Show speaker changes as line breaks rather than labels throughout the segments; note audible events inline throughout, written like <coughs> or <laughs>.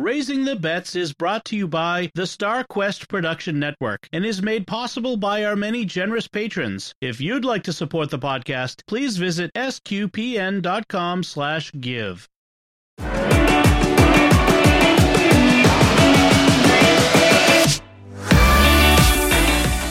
Raising the Bets is brought to you by the Star Quest Production Network and is made possible by our many generous patrons. If you'd like to support the podcast, please visit sqpn.com slash give.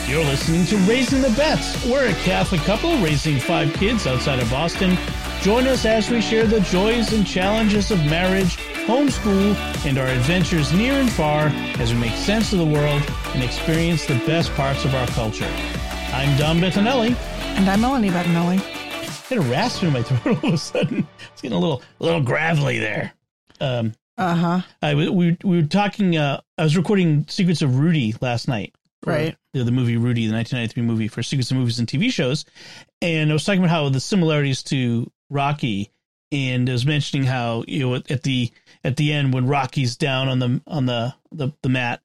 You're listening to Raising the Bets. We're a Catholic couple raising five kids outside of Boston. Join us as we share the joys and challenges of marriage, homeschool, and our adventures near and far as we make sense of the world and experience the best parts of our culture. I'm Dom Bettinelli.
And I'm Melanie Bettinelli.
I had a rasp in my <laughs> throat all of a sudden. It's getting a little, a little gravelly there. Um,
Uh huh.
I, we, we were talking. Uh, I was recording Secrets of Rudy last night.
Right.
The, the movie Rudy, the 1993 movie for Secrets of Movies and TV shows, and I was talking about how the similarities to Rocky, and I was mentioning how you know at the at the end when Rocky's down on the on the the, the mat,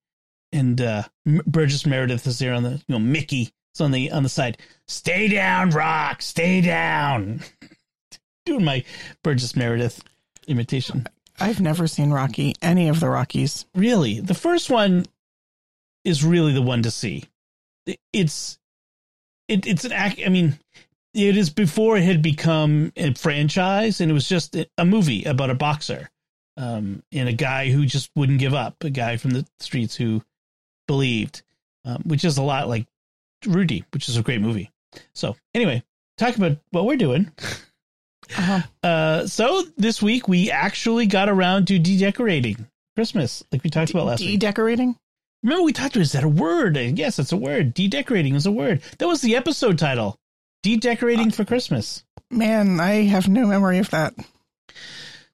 and uh, Burgess Meredith is there on the you know Mickey is on the on the side. Stay down, Rock. Stay down. <laughs> Doing my Burgess Meredith imitation.
I've never seen Rocky, any of the Rockies.
really the first one is really the one to see it's it, it's an act i mean it is before it had become a franchise and it was just a movie about a boxer um and a guy who just wouldn't give up a guy from the streets who believed um, which is a lot like rudy which is a great movie so anyway talk about what we're doing <laughs>
Uh-huh.
uh so this week we actually got around to dedecorating christmas like we talked about last week
decorating.
Remember we talked about is that a word? Yes, it's a word. Dedecorating is a word. That was the episode title. Dedecorating for Christmas.
Man, I have no memory of that.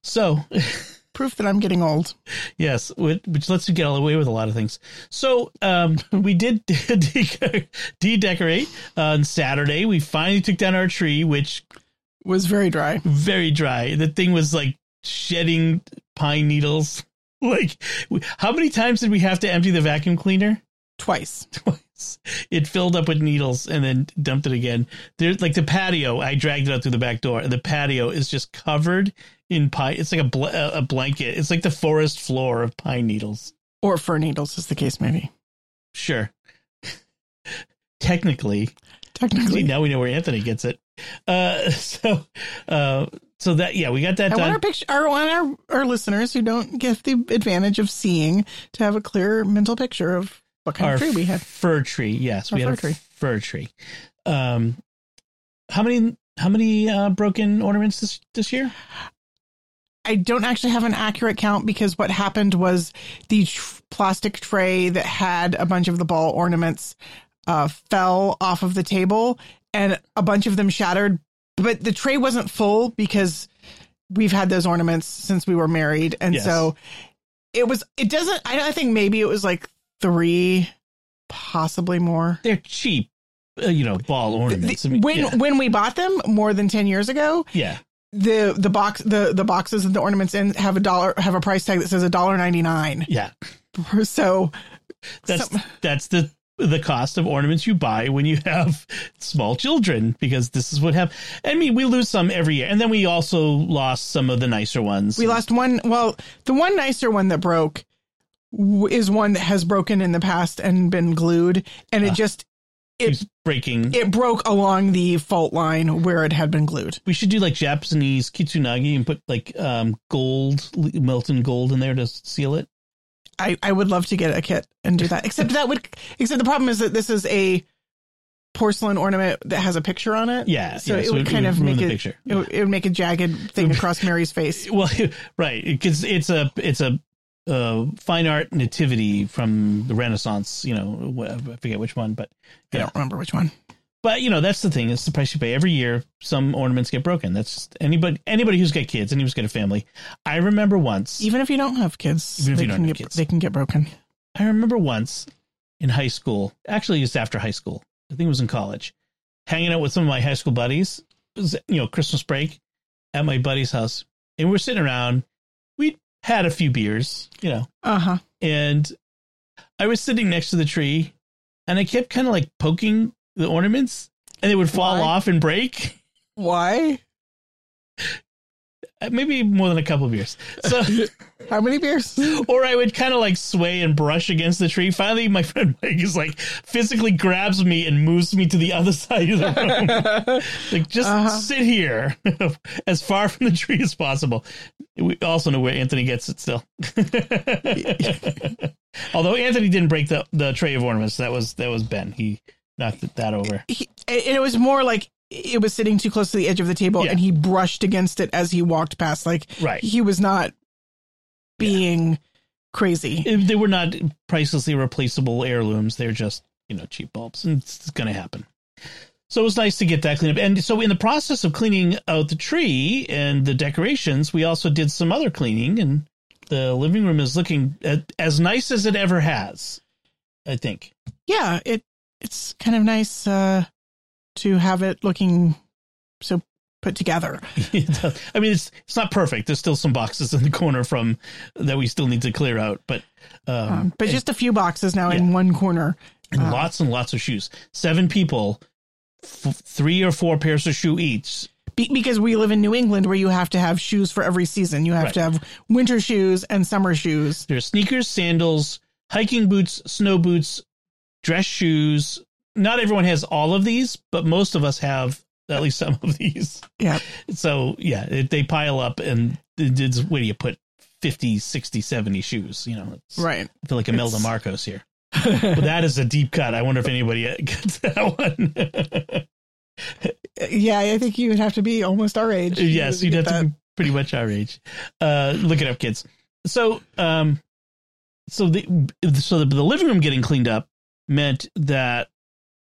So, <laughs>
Proof that I'm getting old.
yes, which which lets you get away with a lot of things. So, um, <laughs> we did <laughs> de- de-decorate on Saturday. We finally took down our tree, which
Was very dry.
very dry. The thing was like shedding pine needles. Like, how many times did we have to empty the vacuum cleaner?
Twice.
twice. <laughs> It filled up with needles and then dumped it again. There's like the patio. I dragged it out through the back door, the patio is just covered in pine. It's like a bl- a blanket. It's like the forest floor of pine needles.
Or fir needles, as the case may be.
Sure. <laughs> Technically,
Technically.
now we know where Anthony gets it. Uh, <laughs> so, uh, so that yeah, we got that
I want
done.
our picture. I want our, our listeners who don't get the advantage of seeing to have a clear mental picture of what kind
Our
of tree we had.
fir tree. Yes,
Our
we had
fir
a
tree.
fir tree. Um, how many how many uh, broken ornaments this this year?
I don't actually have an accurate count because what happened was the tr- plastic tray that had a bunch of the ball ornaments uh, fell off of the table and a bunch of them shattered. But the tray wasn't full because we've had those ornaments since we were married. And
Yes.
so it was, it doesn't, I, I think maybe it was like three, possibly more.
They're cheap, uh, you know, ball ornaments. I mean,
when
yeah.
when we bought them more than 10 years ago,
yeah.
the the box the the boxes and the ornaments in have a dollar have a price tag that says a dollar ninety nine.
Yeah, <laughs>
So
that's
Some-
that's the the cost of ornaments you buy when you have small children because this is what have. I mean, we lose some every year, and then we also lost some of the nicer ones.
we lost one. Well, the one nicer one that broke is one that has broken in the past and been glued, and it
Ah.
just
Keeps breaking.
it broke along the fault line where it had been glued.
we should do like Japanese kitsunagi and put like um gold, Milton gold in there to seal it.
I I would love to get a kit and do that. Except that would except the problem is that this is a porcelain ornament that has a picture on it.
Yeah,
So
yeah,
it
so
would
it
kind
would
of make it,
picture.
it would- it would make a jagged thing <laughs> across Mary's face.
Well, <laughs> right, because it's a it's a uh, fine art nativity from the Renaissance. You know, I forget which one, but
I don't remember which one.
But you know, that's the thing. It's the price you pay. Every year, some ornaments get broken. That's just anybody anybody who's got kids, anybody who's got a family. I remember once.
Even if you don't have kids,
Even if
they
you don't
can
have
get
kids.
they can get broken.
I remember once in high school. Actually, it's after high school. I think it was in college. Hanging out with some of my high school buddies. It was you know Christmas break at my buddy's house, and we're sitting around. Had a few beers, you know,
Uh huh.
and I was sitting next to the tree, and I kept kind of like poking the ornaments, and they would fall
Why?
off and break.
Why?
Uh, maybe more than a couple of beers. So, <laughs>
How many beers? <laughs>
or I would kind of like sway and brush against the tree. Finally, my <laughs> friend Mike is like physically grabs me and moves me to the other side of the room. like, just sit here as far from the tree as possible. We also know where Anthony gets it still. <laughs> Although Anthony didn't break the, the tray of ornaments, that was that was Ben. He knocked that over.
He, and it was more like it was sitting too close to the edge of the table
Yeah.
and he brushed against it as he walked past. Like
Right.
he was not being crazy.
If they were not pricelessly replaceable heirlooms. They're just, you know, cheap bulbs. And it's going to happen. So it was nice to get that cleaned up. And so in the process of cleaning out the tree and the decorations, we also did some other cleaning and the living room is looking at, as nice as it ever has, I think.
Yeah, it it's kind of nice uh, to have it looking so put together. <laughs>
I mean, it's it's not perfect. There's still some boxes in the corner from that we still need to clear out, but um,
Um, but just a few boxes now in one corner.
and lots and lots of shoes. Seven people, f- three or four pairs of shoe each.
Be- because we live in New England where you have to have shoes for every season. You have
Right.
to have winter shoes and summer shoes.
There's sneakers, sandals, hiking boots, snow boots, dress shoes. Not everyone has all of these, but most of us have at least some of these.
Yeah. <laughs>
So yeah, it, they pile up and it's, where do you put 50, 60, 70 shoes? You know, it's,
Right.
I feel like Imelda
It's-
Marcos here. But that is a deep cut. I wonder if anybody <laughs> gets that one.
Yeah, I think you would have to be almost our age.
yes, you'd have to be pretty much our age. Uh, look it up, kids. So, um, so the so the, the living room getting cleaned up meant that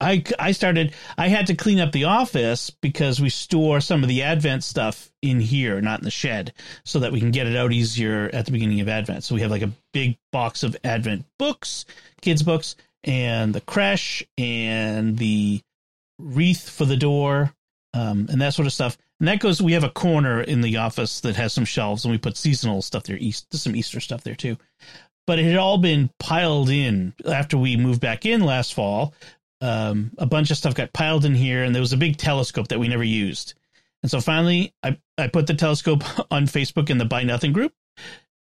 I I started I had to clean up the office because we store some of the Advent stuff in here, not in the shed, so that we can get it out easier at the beginning of Advent. So we have like a big box of Advent books, kids books, and the creche and the wreath for the door, um, and that sort of stuff. And that goes. We have a corner in the office that has some shelves, and we put seasonal stuff there. East, there's some Easter stuff there too. But it had all been piled in after we moved back in last fall. Um, a bunch of stuff got piled in here, and there was a big telescope that we never used. And so finally, I I put the telescope <laughs> on Facebook in the Buy Nothing group.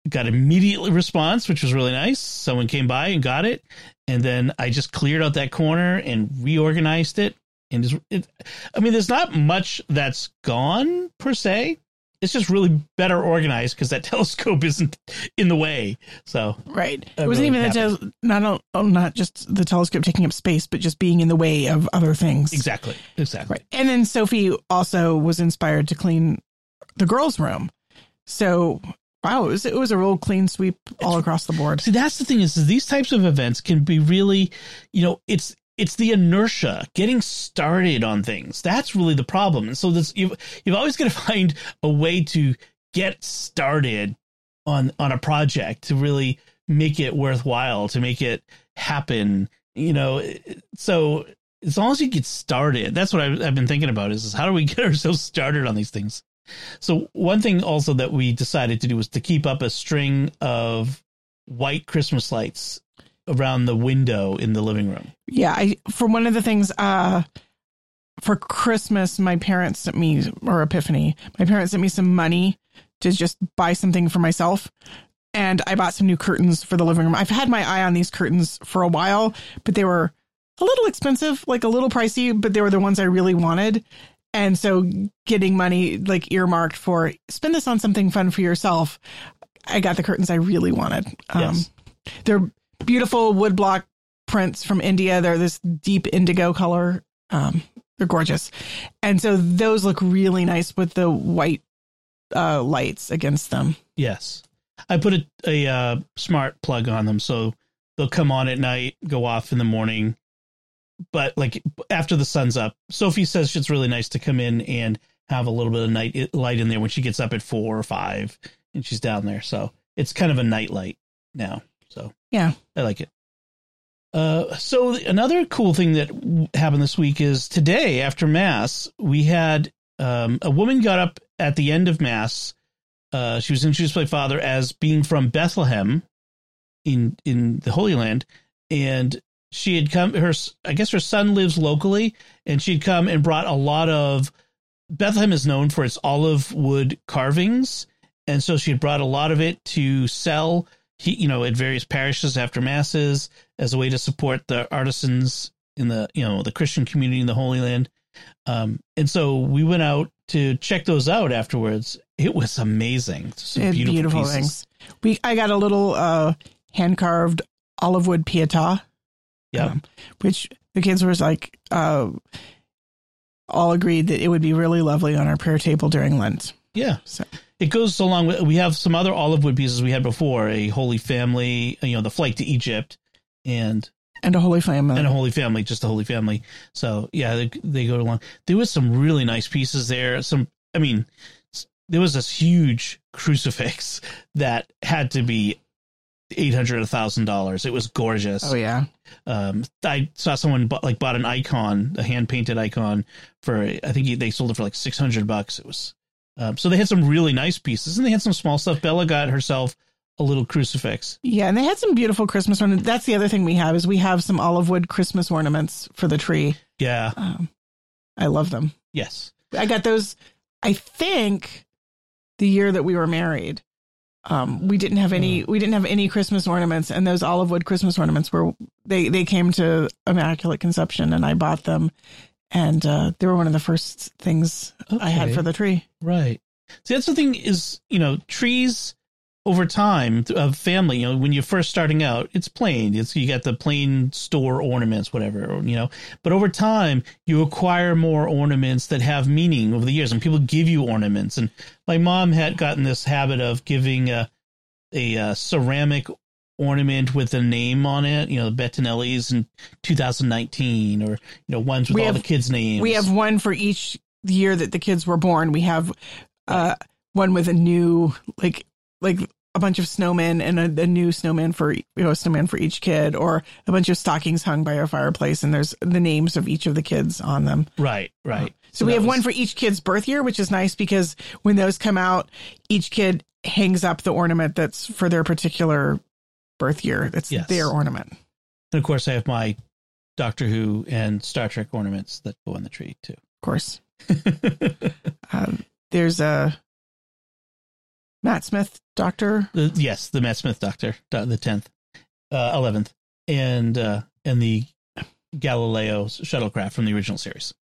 Got immediate response, which was really nice. Someone came by and got it, and then I just cleared out that corner and reorganized it. And it's, it, I mean, there's not much that's gone per se. It's just really better organized because that <laughs> telescope isn't in the way. So
Right. It wasn't
really
even that. tel- not oh, not just the telescope taking up space, but just being in the way of other things.
exactly, exactly.
Right. And then Sophie also was inspired to clean the girls' room. So wow, it was, it was a real clean sweep all across the board.
See, that's the thing is, is these types of events can be really, you know, it's it's the inertia getting started on things. That's really the problem. And so this you've you've always got to <laughs> find a way to get started on on a project to really make it worthwhile, to make it happen. You know, so as long as you get started, that's what I've, I've been thinking about is, is how do we <laughs> get ourselves started on these things? So one thing also that we decided to do was to keep up a string of white Christmas lights around the window in the living room.
Yeah, I for one of the things uh for Christmas my parents sent me or Epiphany, my parents sent me some money to just buy something for myself. And I bought some new curtains for the living room. I've had my eye on these curtains for a while, but they were a little expensive, like a little pricey, but they were the ones I really wanted. And so getting money like earmarked for spend this on something fun for yourself. I got the curtains I really wanted. Um,
Yes.
They're beautiful woodblock prints from India. They're this deep indigo color. Um, they're gorgeous. And so those look really nice with the white uh, lights against them.
Yes. I put a, a uh, smart plug on them so they'll come on at night, go off in the morning. But like after the sun's up, Sophie says it's really nice to come in and have a little bit of night light in there when she gets up at four or five and she's down there. So it's kind of a night light now. So
Yeah.
I like it. Uh, so another cool thing that w- happened this week is today after mass we had um, a woman got up at the end of mass. Uh, she was introduced by father as being from Bethlehem in in the Holy Land, and she had come. Her I guess her son lives locally, and she'd come and brought a lot of Bethlehem is known for its olive wood carvings, and so she had brought a lot of it to sell. He, you know, at various parishes after masses as a way to support the artisans in the you know the Christian community in the Holy Land. Um, and so we went out to check those out afterwards. It was amazing. Some beautiful,
beautiful
pieces.
things. We I got a little uh, hand carved olive wood pietà,
Yep.
um, which the kids were like uh, all agreed that it would be really lovely on our prayer table during Lent.
Yeah.
So
It goes along with we have some other olive wood pieces we had before, a Holy Family, you know, the flight to Egypt and
and a holy family.
and a Holy Family, just a Holy Family. So yeah, they, they go along. There was some really nice pieces there. Some, I mean, there was this huge crucifix <laughs> that had to be eight hundred, a thousand dollars. It was gorgeous.
oh yeah,
Um, I saw someone bought, like bought an icon, a hand painted icon for I think they sold it for like six hundred bucks. It was um, so they had some really nice pieces and they had some small stuff. Bella got herself a little crucifix.
yeah, and they had some beautiful Christmas ornaments. That's the other thing we have is we have some olive wood Christmas ornaments for the tree.
Yeah.
Um, I love them.
Yes.
I got those. I think the year that we were married, um, we didn't have any. We didn't have any Christmas ornaments, and those olive wood Christmas ornaments were they they came to Immaculate Conception, and I bought them, and uh, they were one of the first things I had for the tree.
Right. See, that's the thing is, you know, trees over time of family, you know, when you're first starting out, it's plain. It's you got the plain store ornaments, whatever, you know. But over time, you acquire more ornaments that have meaning over the years, and people give you ornaments. And my mom had gotten this habit of giving a a, uh ceramic ornament with a name on it, you know, the Bettinellis in 2019, or you know, ones with
We
all
have-
the kids' names.
We have one for each year that the kids were born. We have uh, one with a new like like a bunch of snowmen and a, a new snowman for you know a snowman for each kid, or a bunch of stockings hung by our fireplace, and there's the names of each of the kids on them.
right, right.
So, we have
was-
one for each kid's birth year, which is nice because when those come out, each kid hangs up the ornament that's for their particular birth year. That's
Yes.
their ornament.
And of course, I have my Doctor Who and Star Trek ornaments that go on the tree too.
Of course, <laughs> um, there's a Matt Smith Doctor.
The- yes, the Matt Smith Doctor, the tenth, uh, eleventh, and uh, and the Galileo shuttlecraft from the original series.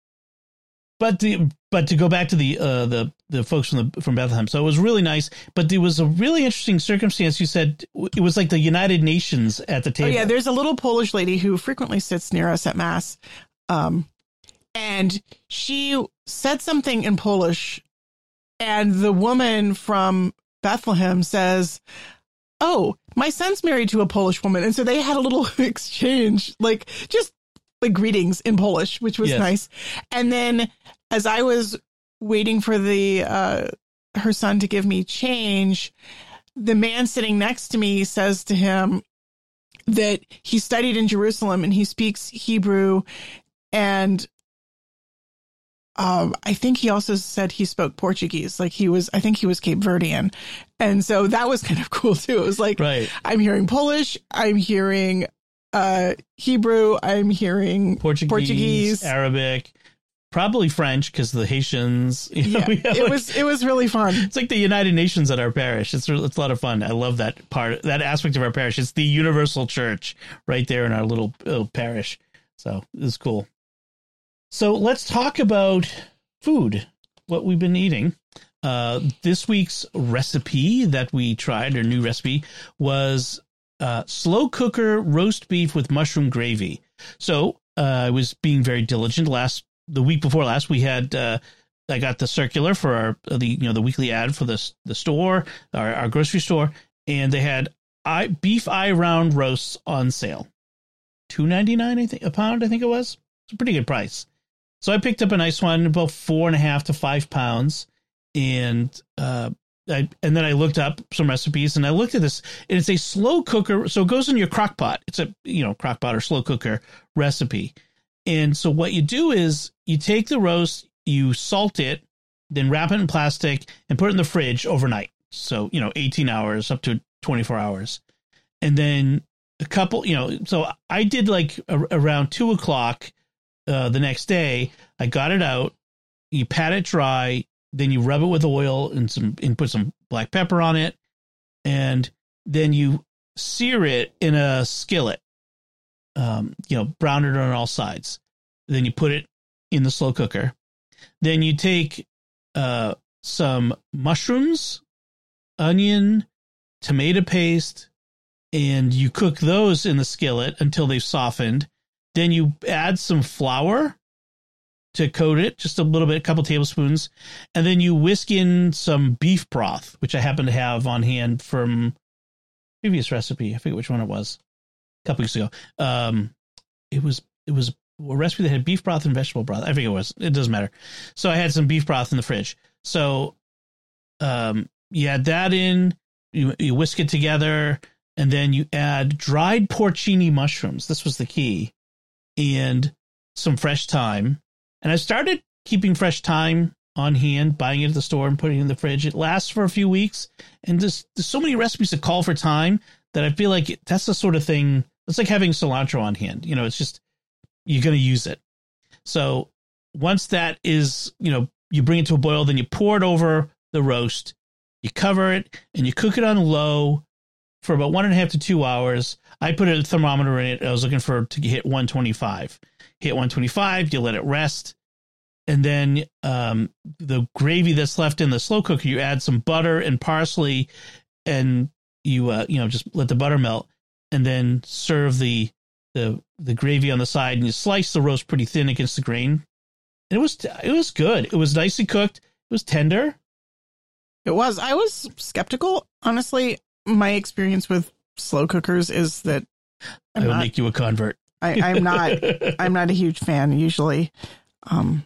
But the but to go back to the uh, the the folks from the from Bethlehem, so it was really nice. But there was a really interesting circumstance. You said it was like the United Nations at the
Oh
table.
yeah, there's a little Polish lady who frequently sits near us at mass, um, and she said something in Polish, and the woman from Bethlehem says, "Oh, my son's married to a Polish woman," and so they had a little <laughs> exchange, like just like greetings in Polish, which was
Yes.
nice. And then as I was waiting for the uh, her son to give me change, the man sitting next to me says to him that he studied in Jerusalem and he speaks Hebrew and um, I think he also said he spoke Portuguese. Like he was, I think he was Cape Verdean. And so that was kind of <laughs> cool too. It was like,
right.
I'm hearing Polish, I'm hearing uh, Hebrew, I'm hearing
Portuguese,
Portuguese.
Arabic, probably French because the Haitians. <laughs> You know,
yeah,
have,
it
like-
was, it was really fun.
It's like the United Nations at our parish. It's it's a lot of fun. I love that part, that aspect of our parish. It's the universal church right there in our little, little parish. So it's cool. So let's talk about food. What we've been eating. Uh, this week's recipe that we tried, or new recipe, was uh, slow cooker roast beef with mushroom gravy. So uh, I was being very diligent. Last the week before last, we had uh, I got the circular for our the you know the weekly ad for the the store, our, our grocery store, and they had I beef eye round roasts on sale, two ninety nine I think a pound I think it was. It's a pretty good price. So I picked up a nice one, about four and a half to five pounds, and uh, I and then I looked up some recipes and I looked at this, and it's a slow cooker, so it goes in your crock pot. It's a you know crock pot or slow cooker recipe, and so what you do is you take the roast, you salt it, then wrap it in plastic and put it in the fridge overnight. So, you know, 18 hours up to 24 hours. And then a couple, you know, so I did like a, around two o'clock uh, the next day. I got it out, you pat it dry, then you rub it with oil and some and put some black pepper on it, and then you sear it in a skillet. Um, you know, brown it on all sides. Then you put it in the slow cooker. Then you take uh, some mushrooms, onion, tomato paste, and you cook those in the skillet until they've softened. Then you add some flour to coat it, just a little bit, a couple tablespoons, and then you whisk in some beef broth, which I happen to have on hand from previous recipe. I forget which one it was, a couple weeks ago. Um, it was it was a recipe that had beef broth and vegetable broth. I forget it was. It doesn't matter. So I had some beef broth in the fridge. So, um, you add that in, you you whisk it together, and then you add dried porcini mushrooms. This was the key, and some fresh thyme and I started keeping fresh thyme on hand, buying it at the store and putting it in the fridge. It lasts for a few weeks. And there's, there's so many recipes that call for thyme that I feel like that's the sort of thing. It's like having cilantro on hand. You know, it's just, you're going to use it. So once that is, you know, you bring it to a boil, then you pour it over the roast, you cover it, and you cook it on low for about one and a half to two hours. I put a thermometer in it. I was looking for to hit 125 hit 125, you let it rest. And then um, the gravy that's left in the slow cooker, you add some butter and parsley, and you uh, you know just let the butter melt, and then serve the the the gravy on the side, and you slice the roast pretty thin against the grain. And it was it was good. It was nicely cooked. It was tender.
It was. I was skeptical, honestly. My experience with slow cookers is that
I'm I will not, make you a convert.
I, am not <laughs> I'm not a huge fan usually. Um,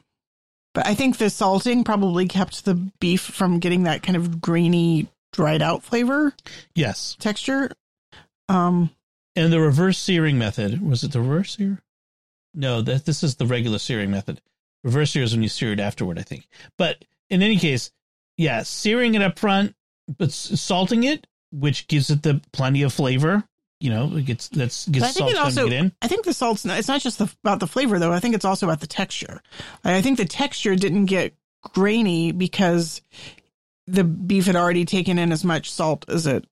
but I think the salting probably kept the beef from getting that kind of grainy, dried out flavor.
Yes.
Texture. Um,
and the reverse searing method was it the reverse sear? No, that this is the regular searing method. Reverse sear is when you sear it afterward, I think. But in any case, yeah, searing it up front, but salting it, which gives it the plenty of flavor you know, it gets that's gets
I think it also, I think the salt's not, it's not just the, about the flavor though. I think it's also about the texture. I think the texture didn't get grainy because the beef had already taken in as much salt as it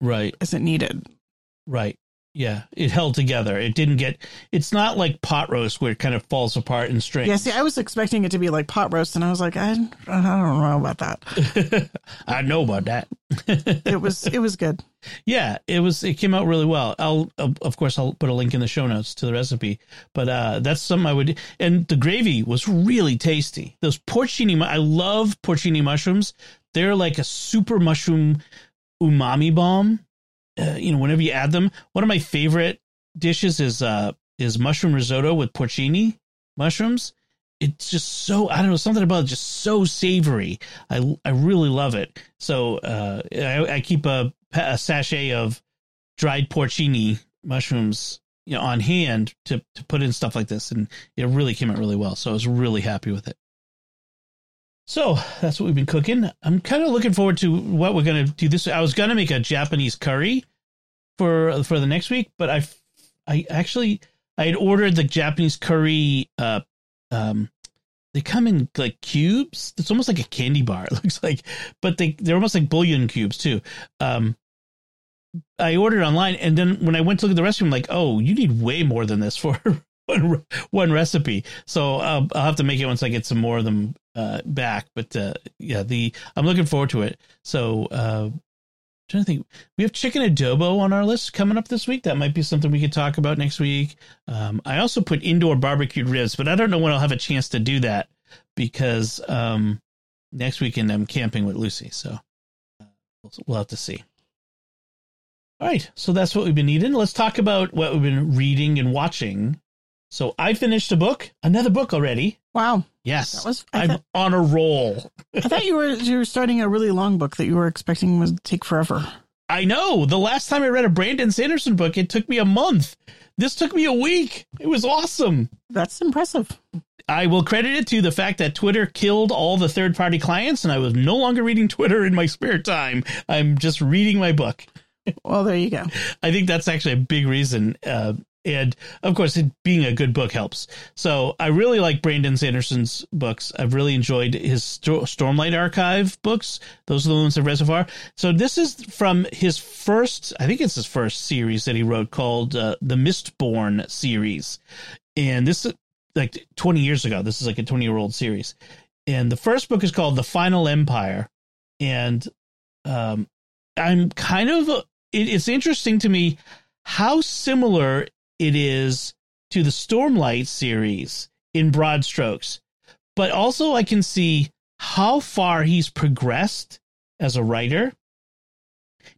right
as it needed.
Right. Yeah, it held together. It didn't get. It's not like pot roast where it kind of falls apart and strings.
Yeah, see, I was expecting it to be like pot roast, and I was like, I, I don't know about that. <laughs>
I know about that.
It was it was good. <laughs>
Yeah, it was. It came out really well. I'll of course I'll put a link in the show notes to the recipe, but uh, that's something I would. And the gravy was really tasty. Those porcini, I love porcini mushrooms. They're like a super mushroom umami bomb uh, you know, whenever you add them, one of my favorite dishes is uh is mushroom risotto with porcini mushrooms. It's just so I don't know something about it just so savory. I I really love it. So uh, I, I keep a, a sachet of dried porcini mushrooms you know on hand to to put in stuff like this, and it really came out really well. So I was really happy with it. So that's what we've been cooking. I'm kind of looking forward to what we're gonna do this. I was gonna make a Japanese curry for for the next week, but I I actually I had ordered the Japanese curry. Uh, um, they come in like cubes. It's almost like a candy bar. <laughs> It looks like, but they they're almost like bouillon cubes too. Um, I ordered online, and then when I went to look at the recipe, I'm like, oh, you need way more than this for <laughs> one, one recipe. So uh, I'll have to make it once I get some more of them uh, back. But uh, yeah, the I'm looking forward to it. So uh, trying to think, we have chicken adobo on our list coming up this week. That might be something we could talk about next week. Um, I also put indoor barbecued ribs, but I don't know when I'll have a chance to do that because um, next weekend I'm camping with Lucy. So uh, we'll have to see. All right, so that's what we've been eating. Let's talk about what we've been reading and watching so I finished a book, another book already.
Wow.
Yes. That was, I am thought, on a roll.
I thought you were you were starting a really long book that you were expecting would take forever.
I know. The last time I read a Brandon Sanderson book, it took me a month. This took me a week. It was awesome.
That's impressive.
I will credit it to the fact that Twitter killed all the third party clients and I was no longer reading Twitter in my spare time. I'm just reading my book
well, there you go.
I think that's actually a big reason. Uh, and of course, it, being a good book helps. So I really like Brandon Sanderson's books. I've really enjoyed his Sto- Stormlight Archive books. Those are the ones I've so. So this is from his first, I think it's his first series that he wrote called uh, the Mistborn series, and this is like 20 years ago. This is like a 20 year old series, and the first book is called The Final Empire, and um, I'm kind of it, it's interesting to me how similar it is to the Stormlight series in broad strokes, but also I can see how far he's progressed as a writer.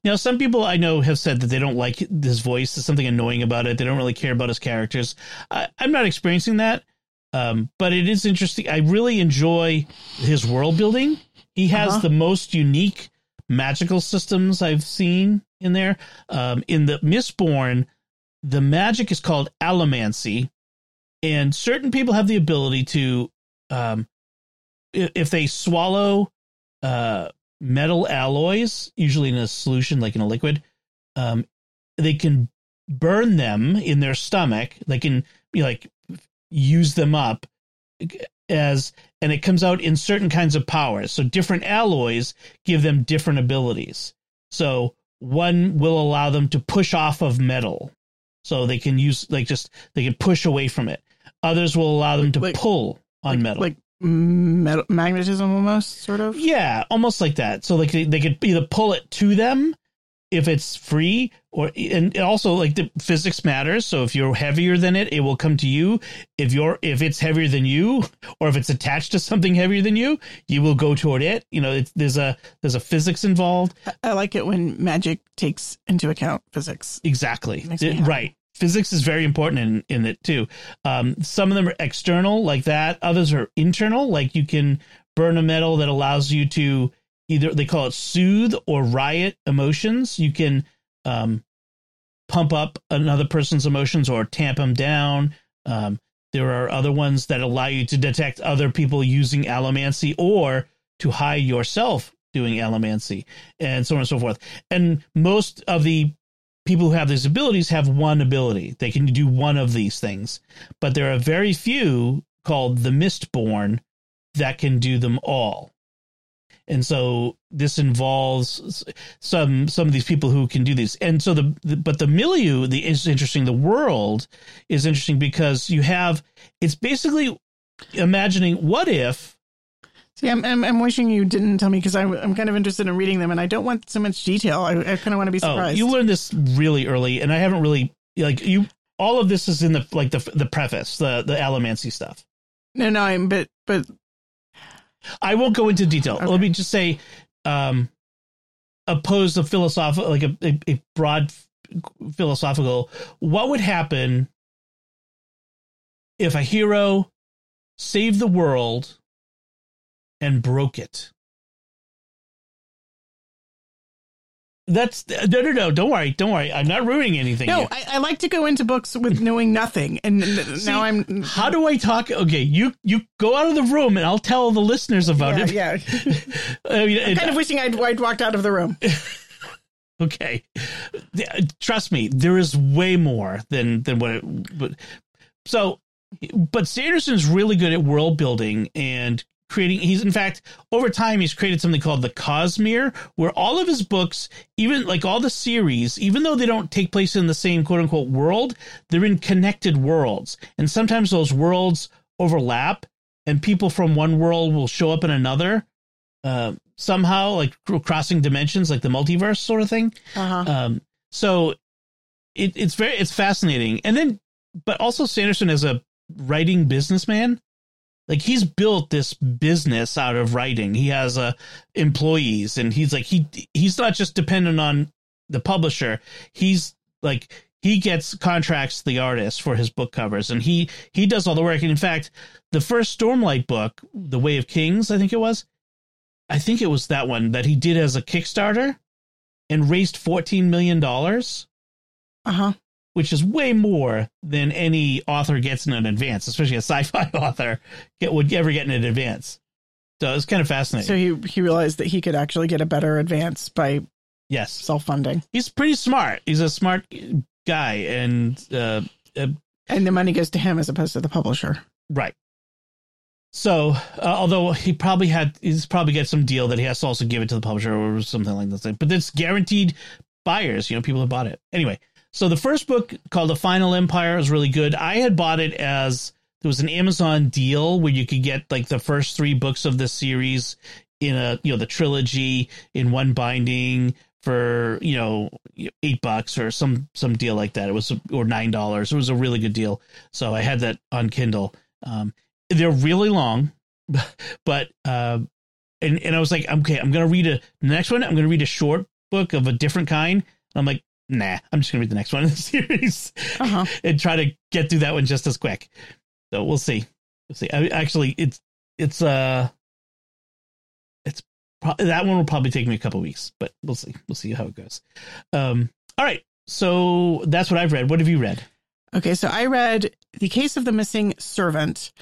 Now, some people I know have said that they don't like his voice. There's something annoying about it. They don't really care about his characters. I, am not experiencing that, um, but it is interesting. I really enjoy his world building. He has uh-huh. the most unique magical systems I've seen in there. Um, in the Mistborn, the magic is called allomancy, and certain people have the ability to, um, if they swallow uh, metal alloys, usually in a solution like in a liquid, um, they can burn them in their stomach. They can be like use them up as and it comes out in certain kinds of powers. So different alloys give them different abilities. So one will allow them to push off of metal so they can use like just they can push away from it. Others will allow them to like, pull on
like,
metal,
like metal magnetism, almost sort of.
Yeah, almost like that. So like they, they could either pull it to them if it's free or and also like the physics matters. So if you're heavier than it it will come to you. If you're if it's heavier than you or if it's attached to something heavier than you you will go toward it. You know there's a there's a physics involved.
I like it when magic takes into account physics.
Exactly. It, right. Physics is very important in, in it too. Um, some of them are external like that. Others are internal, like you can burn a metal that allows you to either they call it soothe or riot emotions. You can um, pump up another person's emotions or tamp them down. Um, there are other ones that allow you to detect other people using allomancy or to hide yourself doing allomancy and so on and so forth. And most of the people who have these abilities have one ability. They can do one of these things, but there are very few called the Mistborn that can do them all. And so this involves some some of these people who can do these. And so the, the but the milieu the is interesting. The world is interesting because you have it's basically imagining what if
See, I'm, I'm, I'm wishing you didn't tell me because I'm, I'm kind of interested in reading them and I don't want so much detail. I, I kind of want to be oh, surprised.
Oh, you learned this really early, and I haven't really like you. All of this is in the like the the preface, the the allomancy stuff.
No, no, I'm but but
I won't go into detail. Okay. Let me just say, um, opposed to philosophical, like a, a, a broad philosophical, what would happen if a hero saved the world and broke it. That's no, no, no. Don't worry, don't worry. I'm not ruining anything.
No, I, I, like to go into books with knowing nothing, and See, now I'm.
How do I talk? Okay, you you go out of the room, and I'll tell the listeners about
yeah,
it.
Yeah, <laughs> I mean, I'm kind of wishing I'd, I'd walked out of the room. <laughs>
okay, trust me, there is way more than than what. It, but so, but Sanderson's really good at world building and creating he's in fact over time he's created something called the cosmere where all of his books even like all the series even though they don't take place in the same quote unquote world they're in connected worlds. And sometimes those worlds overlap and people from one world will show up in another uh, somehow like crossing dimensions like the multiverse sort of thing. Uh-huh. um, so it, it's very it's fascinating. And then but also sanderson as a writing businessman like he's built this business out of writing. He has uh, employees, and he's like he he's not just dependent on the publisher. He's like he gets contracts the artist for his book covers, and he he does all the work. And in fact, the first Stormlight book, The Way of Kings, I think it was, I think it was that one that he did as a Kickstarter, and raised fourteen million dollars.
Uh huh
which is way more than any author gets in an advance, especially a sci-fi <laughs> author get, would ever get in an advance. So it's kind of fascinating.
So he he realized that he could actually get a better advance by
yes
self funding.
He's pretty smart. He's a smart guy, and uh, uh,
and the money goes to him as opposed to the publisher.
right. So, uh, although he probably had, he's probably get some deal that he has to also give it to the publisher or something like that. But it's guaranteed buyers, you know, people have bought it. Anyway, so the first book called The Final Empire is really good. I had bought it as there was an Amazon deal where you could get like the first three books of the series in a, you know, the trilogy in one binding for, you know, eight bucks or some, some deal like that. It was, or $9. It was a really good deal. So I had that on Kindle. Um, they're really long, <laughs> but, uh, and, and I was like, okay, I'm to read a, the next one, I'm to read a short book of a different kind. I'm like, nah, I'm just gonna read the next one in the <laughs> series
Uh-huh.
and try to get through that one just as quick. So we'll see. We'll see. I, actually, it's it's uh, it's pro- that one will probably take me a couple weeks, but we'll see. We'll see how it goes. Um, all right. So that's what I've read. What have you read?
Okay, so I read The Case of the Missing Servant,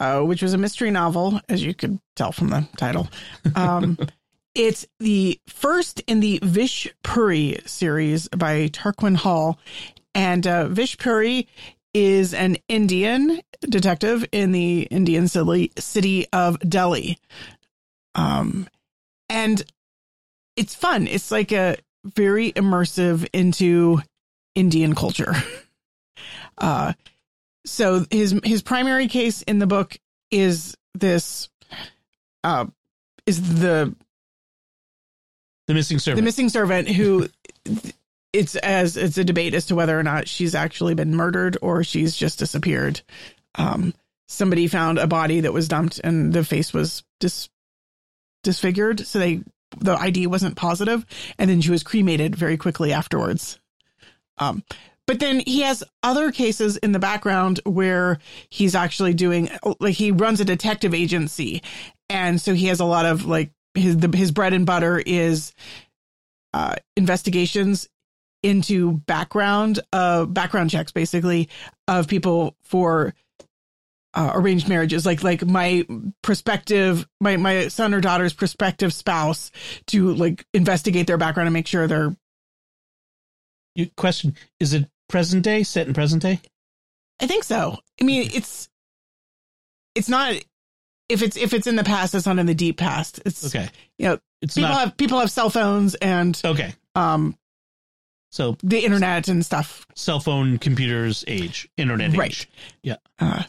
uh, which was a mystery novel, as you could tell from the title. Um, <laughs> it's the first in the Vish Puri series by Tarquin Hall. And uh, Vish Puri is an Indian detective in the Indian city, city of Delhi. Um, and it's fun. It's like a very immersive into Indian culture. <laughs> Uh, so his his primary case in the book is this uh is the
The Missing Servant.
the missing servant who <laughs> it's as it's a debate as to whether or not she's actually been murdered or she's just disappeared. Um somebody found a body that was dumped and the face was dis disfigured so they the ID wasn't positive and then she was cremated very quickly afterwards. Um but then he has other cases in the background where he's actually doing like he runs a detective agency and so he has a lot of like his the, his bread and butter is uh investigations into background uh background checks basically of people for uh, arranged marriages like like my prospective my my son or daughter's prospective spouse to like investigate their background and make sure they're
You, question: Is it present day? Set in present day?
I think so. I mean, it's it's not if it's if it's in the past, it's not in the deep past. It's
Okay.
you know
It's
people
not
have people have cell phones and
okay.
um
So
the internet and stuff.
cell phone, computers, age, internet
Right.
age. Yeah.
Uh,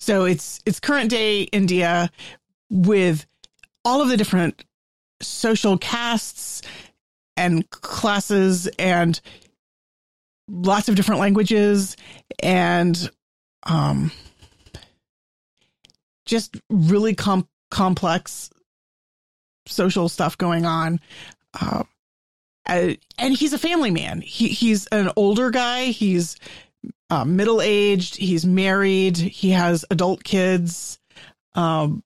so it's it's current day India with all of the different social castes and classes and lots of different languages and um just really com- complex social stuff going on uh, and he's a family man he he's an older guy he's uh, middle aged. He's married. He has adult kids. Um,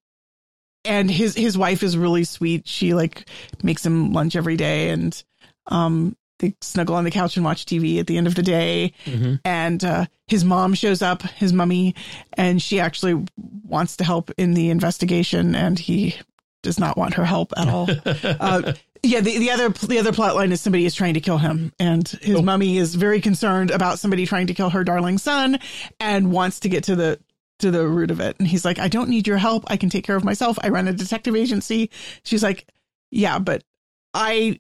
and his his wife is really sweet. She like makes him lunch every day, and um, they snuggle on the couch and watch TV at the end of the day.
hmm
And uh, his mom shows up, his mummy, and she actually wants to help in the investigation, and he does not want her help at all. <laughs> uh, yeah, the, the other the other plot line is somebody is trying to kill him, and his
Oh.
mummy is very concerned about somebody trying to kill her darling son, and wants to get to the to the root of it. And he's like, "I don't need your help. I can take care of myself. I run a detective agency." She's like, "Yeah, but I,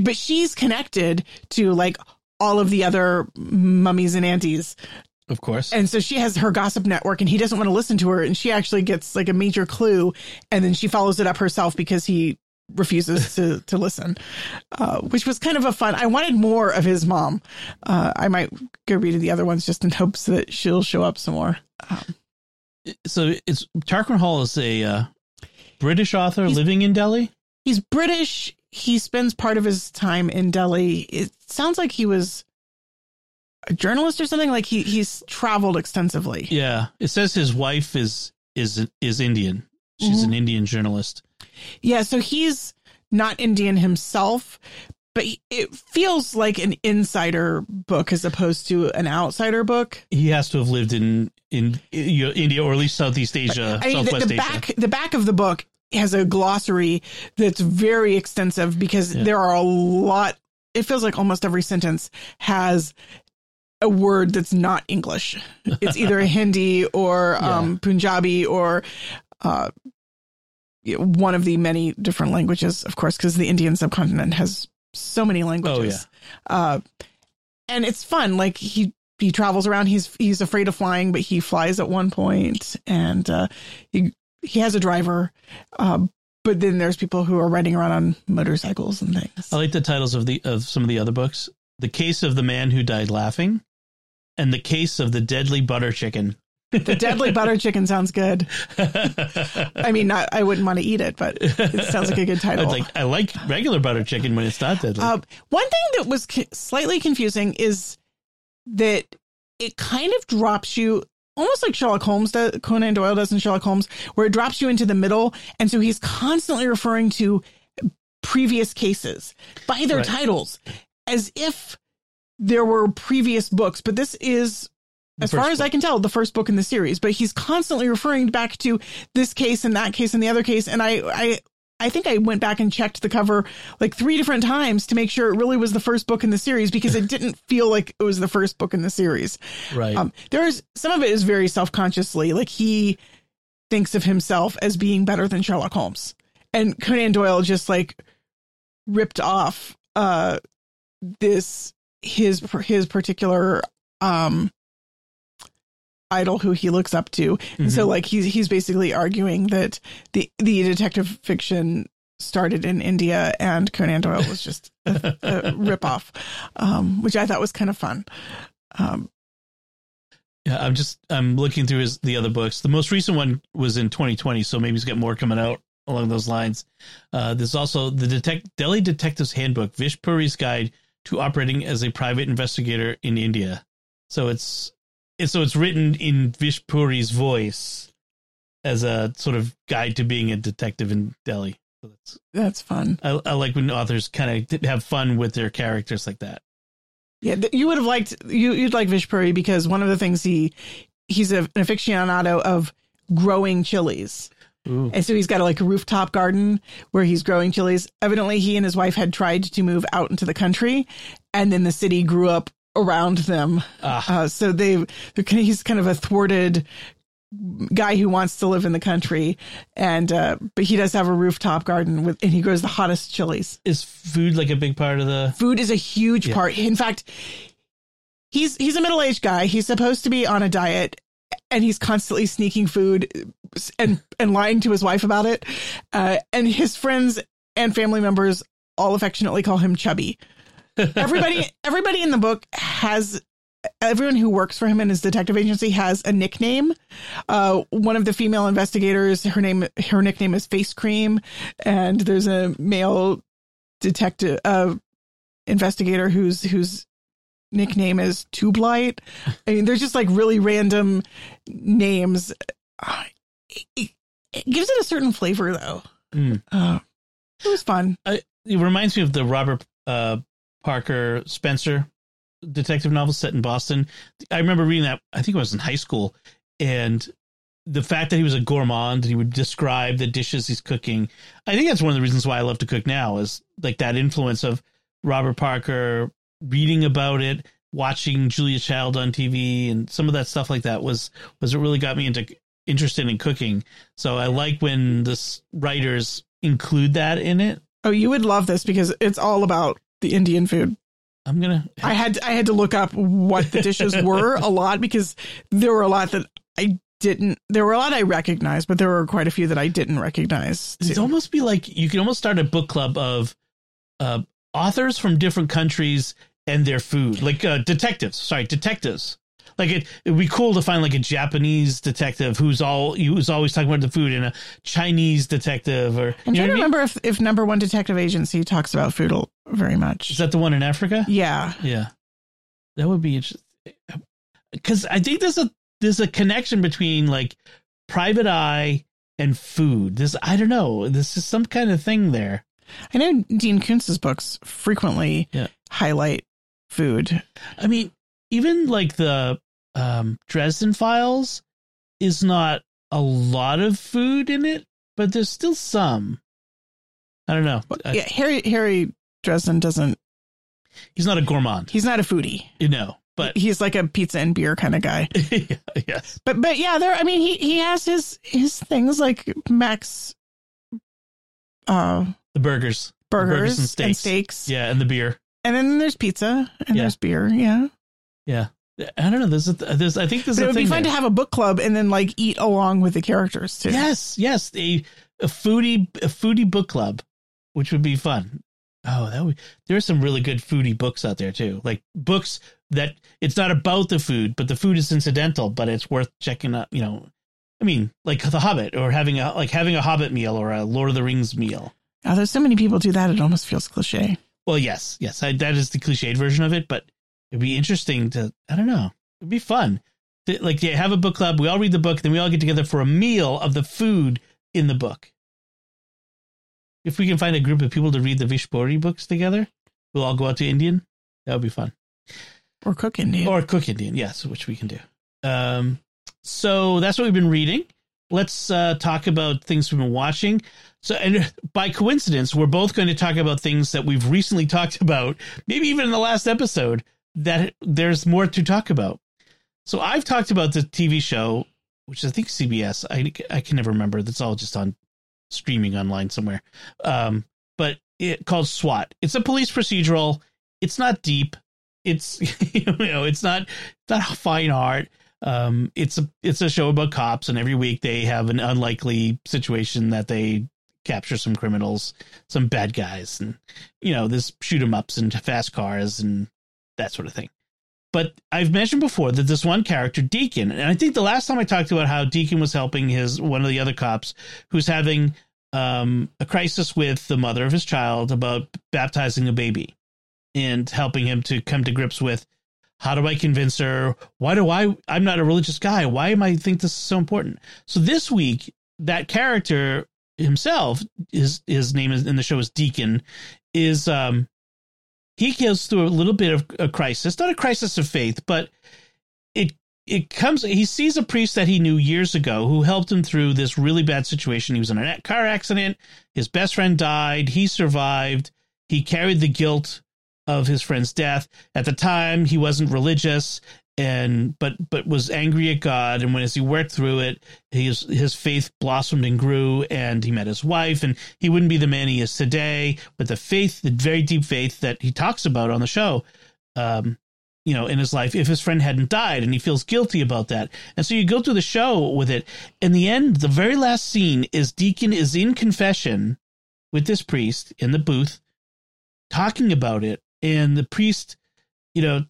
but she's connected to like all of the other mummies and aunties."
Of course.
And so she has her gossip network and he doesn't want to listen to her. And she actually gets like a major clue and then she follows it up herself because he refuses to, to listen, uh, which was kind of a fun. I wanted more of his mom. Uh, I might go read the other ones just in hopes that she'll show up some more. Um,
so it's Tarquin Hall is a uh, British author living in Delhi.
he's British. He spends part of his time in Delhi. It sounds like he was a journalist or something. Like he, he's traveled extensively.
Yeah, it says his wife is is is Indian. She's
Mhm.
an Indian journalist.
Yeah, so he's not Indian himself, but it feels like an insider book as opposed to an outsider book.
He has to have lived in in India or at least Southeast Asia,
I mean, the, the
Asia.
back the back of the book has a glossary that's very extensive because
Yeah.
there are a lot. It feels like almost every sentence has a word that's not English. It's either <laughs> Hindi or
Yeah.
um, Punjabi or uh, one of the many different languages, of course, because the Indian subcontinent has so many languages. Oh Uh, and it's fun. Like he he travels around. He's he's afraid of flying, but he flies at one point, and uh, he he has a driver. Uh, but then there's people who are riding around on motorcycles and things.
I like the titles of the of some of the other books. The case of the man who died laughing, and the case of the deadly butter chicken.
The deadly butter <laughs> chicken sounds good. I mean, not, I wouldn't want to eat it, but it sounds like a good title. <laughs>
Like I like regular butter chicken when it's not deadly.
Uh, one thing that was slightly confusing is that it kind of drops you almost like Sherlock Holmes does, Conan Doyle does in Sherlock Holmes, where it drops you into the middle. And so he's constantly referring to previous cases by their
Right.
titles as if there were previous books. But this is, as far
first
as I can tell, the first book in the series. But he's constantly referring back to this case and that case and the other case. And I, I, I think I went back and checked the cover like three different times to make sure it really was the first book in the series because it didn't <laughs> feel like it was the first book in the series.
right.
Um, there's some of it is very self consciously, like he thinks of himself as being better than Sherlock Holmes, and Conan Doyle just like ripped off uh this his his particular um idol who he looks up to and so
Mhm.
like he's he's basically arguing that the the detective fiction started in India and Conan Doyle was just a, a <laughs> ripoff, um, which I thought was kind of fun. Um,
Yeah, I'm just I'm looking through his the other books. The most recent one was in 2020, so maybe he's got more coming out along those lines. Uh, there's also the detect Delhi Detective's Handbook, Vish Puri's Guide to Operating as a Private Investigator in India. So it's so it's written in Vish Puri's voice as a sort of guide to being a detective in Delhi. So that's
that's fun.
I, I like when authors kind of have fun with their characters like that.
Yeah, you would have liked you. You'd like Vish Puri because one of the things he he's a, an aficionado of growing chilies.
Ooh.
And so he's got a, like a rooftop garden where he's growing chilies. Evidently, he and his wife had tried to move out into the country, and then the city grew up around them.
Ah,
Uh, so they, they're kind of, he's kind of a thwarted guy who wants to live in the country, and uh, but he does have a rooftop garden with, and he grows the hottest chilies.
is food like a big part of the?
Food is a huge
Yeah.
part. In fact, he's he's a middle aged guy. He's supposed to be on a diet, and he's constantly sneaking food and and lying to his wife about it. Uh, and his friends and family members all affectionately call him Chubby. Everybody everybody in the book has everyone who works for him in his detective agency has a nickname. Uh, one of the female investigators, her name, her nickname is Face Cream, and there's a male detective, uh, investigator whose whose nickname is Tube Light. I mean, there's just like really random names. Uh, it, gives it a certain flavor, though.
Mm.
Uh, it was fun.
it reminds me of the Robert uh, Parker Spenser detective novel set in Boston. I remember reading that. I think I was in high school, and the fact that he was a gourmand and he would describe the dishes he's cooking. I think that's one of the reasons why I love to cook now is like that influence of Robert Parker, reading about it, watching Julia Child on TV, and some of that stuff like that was was what really got me into interested in cooking. So I like when this writers include that in it.
Oh, you would love this because it's all about the Indian food.
I'm gonna.
I had I had to look up what the dishes <laughs> were a lot because there were a lot that I didn't. There were a lot I recognized, but there were quite a few that I didn't recognize.
It'd almost be like you could almost start a book club of uh, authors from different countries and their food, like uh, detectives. Sorry, detectives. Like it, it'd be cool to find like a Japanese detective who's all who's always talking about the food, and a Chinese detective, or
I'm
you
trying to
what I mean?
remember if, if number one detective agency talks about food very much.
Is that the one in Africa?
yeah.
Yeah, that would be interesting. Because I think there's a there's a connection between like Private Eye and food. This I don't know. This is some kind of thing there.
I know Dean Koontz's books frequently
Yeah.
highlight food.
I mean, even like the um, Dresden Files is not a lot of food in it, but there's still some. I don't know.
Yeah, Harry Harry Dresden doesn't.
he's not a gourmand.
He's not a foodie.
You know. But
he's like a pizza and beer kind of guy. <laughs>
yeah, yes,
But but yeah, there. I mean, he he has his his things like Max, uh,
the burgers,
burgers,
and steaks.
and steaks.
yeah, and the beer.
and then there's pizza and
Yeah.
there's beer. Yeah,
Yeah, I don't know. There's a, there's I think there's
but it would be fun
there.
to have a book club and then like eat along with the characters too.
Yes, yes, a a foodie a foodie book club, which would be fun. Oh, that would. There are some really good foodie books out there too, like books that it's not about the food, but the food is incidental, but it's worth checking out. You know, I mean, like The Hobbit, or having a like having a Hobbit meal or a Lord of the Rings meal.
Oh, there's so many people do that; it almost feels cliche.
Well, yes, yes, I, that is the cliched version of it, but it'd be interesting to. I don't know. It'd be fun. Like, yeah, have a book club. We all read the book, then we all get together for a meal of the food in the book. If we can find a group of people to read the Vish Puri books together, we'll all go out to Indian. That would be fun.
Or cook Indian.
Or cook Indian, yes, which we can do. Um, so that's what we've been reading. Let's uh, talk about things we've been watching. So, and by coincidence, we're both going to talk about things that we've recently talked <laughs> about, maybe even in the last episode, that there's more to talk about. So, I've talked about the TV show, which I think CBS. I, I can never remember. That's all just on streaming online somewhere. Um, but it called SWAT. It's a police procedural. It's not deep. It's <laughs> you know, it's not it's not fine art. Um, it's a it's a show about cops, and every week they have an unlikely situation that they capture some criminals, some bad guys, and you know, there's shoot 'em ups and fast cars and that sort of thing. But I've mentioned before that this one character, Deacon, and I think the last time I talked about how Deacon was helping his one of the other cops who's having um, a crisis with the mother of his child about baptizing a baby and helping him to come to grips with how do I convince her? Why do I? I'm not a religious guy. Why am I think this is so important? So this week, that character himself, his his name is in the show is Deacon, is um he goes through a little bit of a crisis, not a crisis of faith, but it it comes he sees a priest that he knew years ago who helped him through this really bad situation. He was in a car accident, his best friend died, he survived, he carried the guilt of his friend's death. At the time, he wasn't religious and but but was angry at God. And when as he worked through it, his his faith blossomed and grew, and he met his wife, and he wouldn't be the man he is today. But the faith, the very deep faith that he talks about on the show, um, you know, in his life, if his friend hadn't died, and he feels guilty about that. And so you go through the show with it. In the end, the very last scene is Deacon is in confession with this priest in the booth, talking about it and the priest, you know,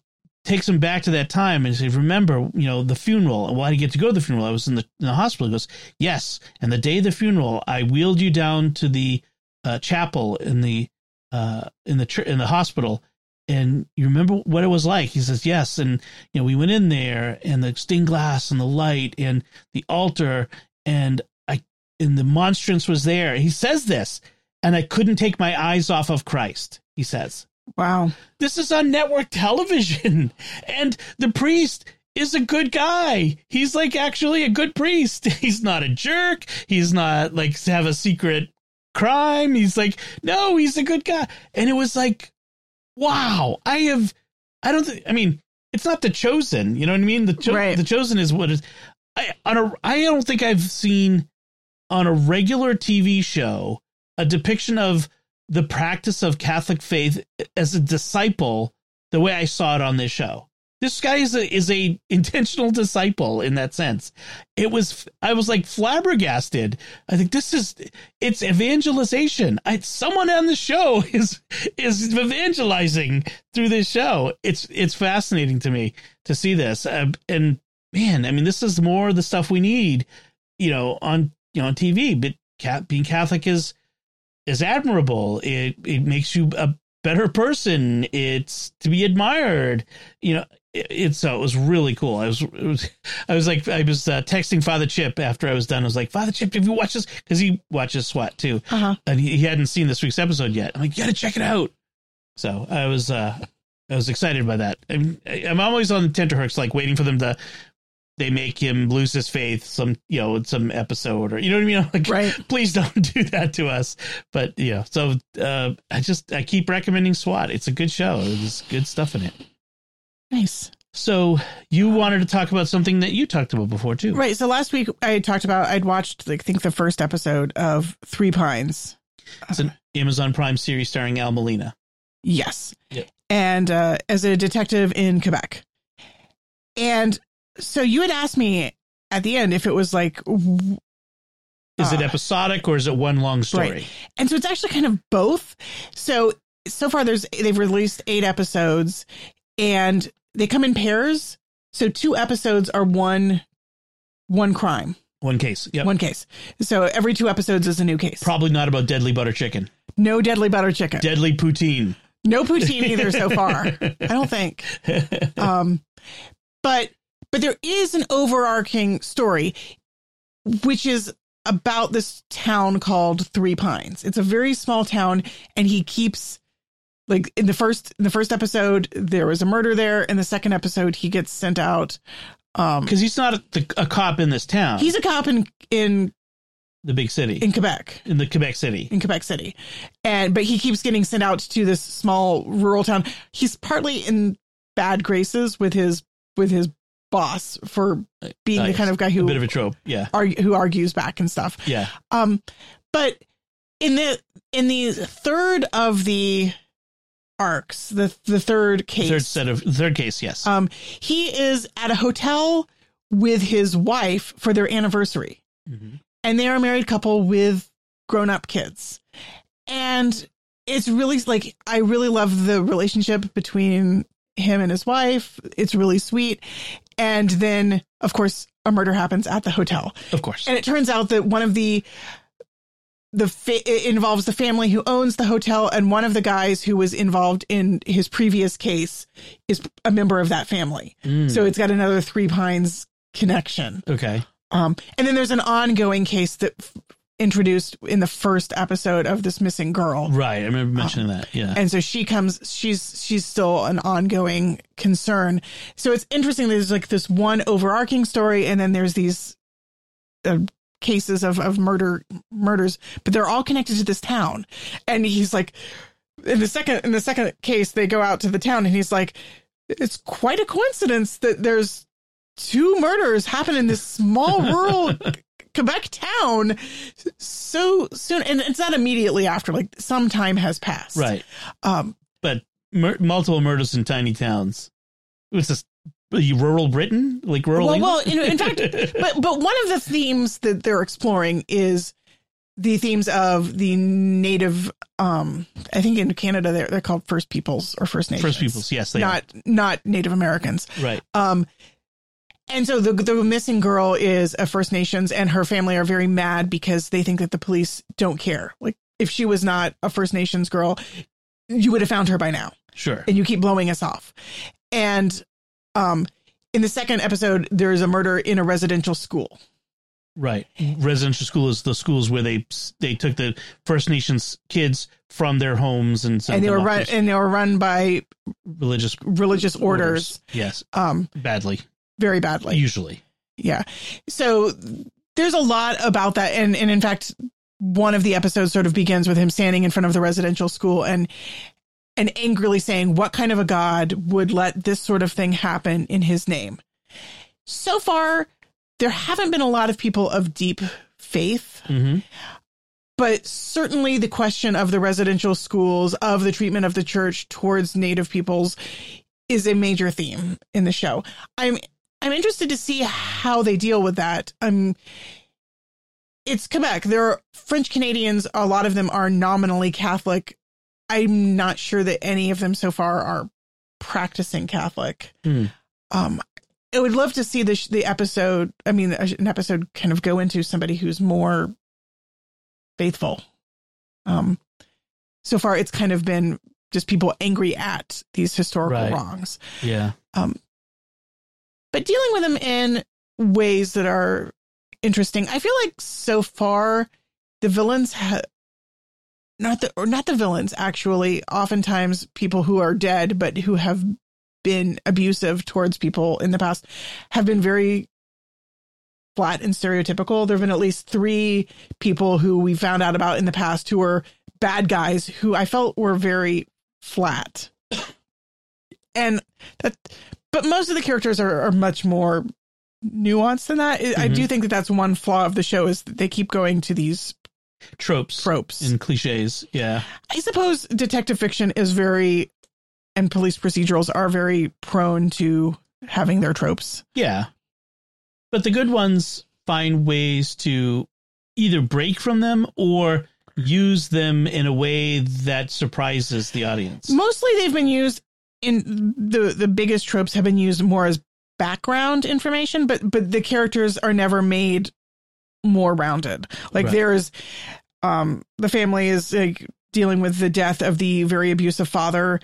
takes him back to that time and says, "Remember, you know, the funeral. Why did you get to go to the funeral? I was in the, in the hospital." He goes, "Yes." And the day of the funeral, I wheeled you down to the uh, chapel in the uh, in the tr- in the hospital, and you remember what it was like. He says, "Yes." And you know, we went in there, and the stained glass, and the light, and the altar, and I, and the monstrance was there. He says this, and I couldn't take my eyes off of Christ. He says.
Wow.
This is on network television. <laughs> And the priest is a good guy. He's like actually a good priest. <laughs> He's not a jerk. He's not like have a secret crime. He's like, no, he's a good guy. And it was like, wow, I have, I don't think, I mean, it's not the chosen, you know what I mean? The, cho-
Right.
the chosen is what is, I, on a, I don't think I've seen on a regular TV show a depiction of the practice of Catholic faith as a disciple the way I saw it on this show. This guy is a is a <laughs> intentional disciple in that sense. It was I was like flabbergasted. I think this is it's evangelization. I, someone on the show <laughs> is is evangelizing through this show. It's it's fascinating to me to see this. Uh, and man, I mean, this is more the stuff we need, you know, on you know on TV. But cat, being Catholic is is admirable. It it makes you a better person. It's to be admired. You know, it, it's so it was really cool. I was, it was I was like I was uh, texting Father Chip after I was done. I was like, Father Chip, have you watched this? Because he watches SWAT too,
Uh-huh.
and he, he hadn't seen this week's episode yet. I'm like, you got to check it out. So I was uh I was excited by that. I mean, I- I'm always on tenterhooks, like waiting for them to. They make him lose his faith, some you know, in some episode, or you know what I mean. I'm <laughs> like,
Right.
please don't <laughs> do that to us. But yeah, so uh, I just I keep recommending SWAT. It's a good show. There's good stuff in it.
Nice.
So you wanted to talk about something that you talked about before too,
Right. So last week I talked about I'd watched like, I think the first episode of Three Pines.
It's an Amazon Prime series starring Al Molina.
Yes.
Yep.
And uh, as a detective in Quebec. And so you had asked me at the end if it was like w-
Is it
Uh,
episodic or is it one long story?
Right. And so it's actually kind of both. So so far there's they've released 8 episodes and they come in pairs. So two episodes are one one crime,
One case. Yep.
one case. So every two episodes is a new case.
Probably not about deadly butter chicken.
no deadly butter chicken.
Deadly poutine.
no poutine either so far. <laughs> I don't think. Um but but there is an overarching story which is about this town called Three Pines. It's a very small town and he keeps like in the first in the first episode there was a murder there in the second episode he gets sent out um
Because he's not a, the, a cop in this town.
he's a cop in in
the big city
in Quebec
in the Quebec City.
in Quebec City. And but he keeps getting sent out to this small rural town. He's partly in bad graces with his with his boss for being the kind of guy who A
bit of a trope. Yeah.
argue, who argues back and stuff.
Yeah.
Um but in the in the third of the arcs, the the third case
Third set of third case. Yes.
um he is at a hotel with his wife for their anniversary
Mhm.
and they're a married couple with grown up kids. And it's really like, I really love the relationship between him and his wife. It's really sweet. And then, of course, a murder happens at the hotel.
Of course.
And it turns out that one of the, the fa- it involves the family who owns the hotel and one of the guys who was involved in his previous case is a member of that family.
Mm.
So it's got another Three Pines connection.
okay.
Um, and then there's an ongoing case that f- introduced in the first episode of this missing girl.
Right. I remember mentioning that. Yeah.
And so she comes, she's, she's still an ongoing concern. So it's interesting. There's like this one overarching story and then there's these uh, cases of, of murder, murders, but they're all connected to this town. And he's like, in the second, in the second case, they go out to the town and he's like, it's quite a coincidence that there's two murders happen in this small <laughs> rural Quebec town so soon. And it's not immediately after, like some time has passed.
right.
Um,
But mur- multiple murders in tiny towns. It's this rural Britain? Like rural
well, well, in, in fact, <laughs> but, but one of the themes that they're exploring is the themes of the native, um, I think in Canada, they're, they're called First Peoples or First Nations.
First Peoples. Yes, they
not, not Native Americans.
Right.
Um, and so the the missing girl is a First Nations, and her family are very mad because they think that the police don't care. Like if she was not a First Nations girl, you would have found her by now,
Sure.
and you keep blowing us off. And um, in the second episode, there is a murder in a residential school.
Right. Residential school is the schools where they they took the First Nations kids from their homes and
and they were run and they were run by
religious
religious orders,
Yes,
um
badly.
Very badly.
Usually.
yeah. So there's a lot about that. And and in fact one of the episodes sort of begins with him standing in front of the residential school and and angrily saying what kind of a god would let this sort of thing happen in his name? So far there haven't been a lot of people of deep faith.
Hmm
but certainly the question of the residential schools of the treatment of the church towards native peoples is a major theme in the show. I'm i'm interested to see how they deal with that um it's quebec there are french canadians a lot of them are nominally catholic i'm not sure that any of them so far are practicing catholic
Hmm.
um I would love to see the the episode. I mean, an episode kind of go into somebody who's more faithful. Um, so far, it's kind of been just people angry at these historical
Right.
wrongs,
Yeah.
But dealing with them in ways that are interesting. I feel like so far, the villains have not the or not the villains actually. Oftentimes, people who are dead but who have been abusive towards people in the past have been very flat and stereotypical. There have been at least three people who we found out about in the past who were bad guys who I felt were very flat. <coughs> And that, but most of the characters are, are much more nuanced than that. I
Mhm.
do think that that's one flaw of the show is that they keep going to these
Tropes,
tropes.
and cliches. Yeah,
I suppose detective fiction is very, and police procedurals are very prone to having their tropes.
yeah. But the good ones find ways to either break from them or use them in a way that surprises the audience.
Mostly they've been used in the the biggest tropes have been used more as background information, but but the characters are never made more rounded. Like
Right.
there's um the family is like dealing with the death of the very abusive father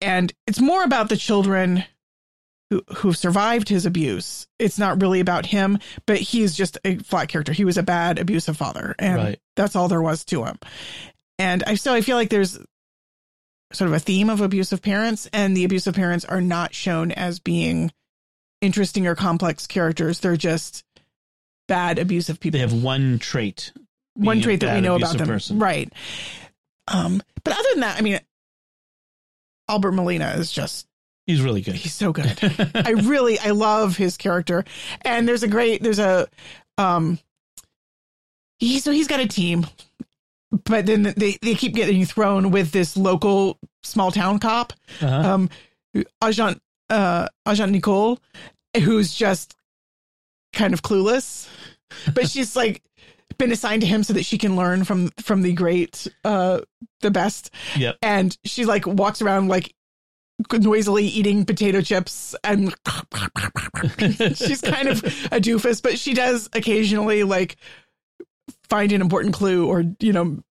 and it's more about the children who who survived his abuse. It's not really about him, but he's just a flat character. He was a bad abusive father and
Right.
that's all there was to him. And I so I feel like there's sort of a theme of abusive parents and the abusive parents are not shown as being interesting or complex characters. They're just bad abusive people
They have one trait.
one trait that we know about them.
person.
Right. Um, but other than that, I mean, Alfred Molina is just,
He's really good.
he's so good. <laughs> I really, I love his character. And there's a great, there's a, um, he, so he's got a team, but then they, they keep getting thrown with this local small town cop,
Uh-huh.
um, Agent, uh, Agent Nicole, who's just kind of clueless, but <laughs> she's like been assigned to him so that she can learn from from the great, uh, the best.
Yep.
And she like walks around like noisily eating potato chips and <laughs> she's kind of a doofus, but she does occasionally like find an important clue or you know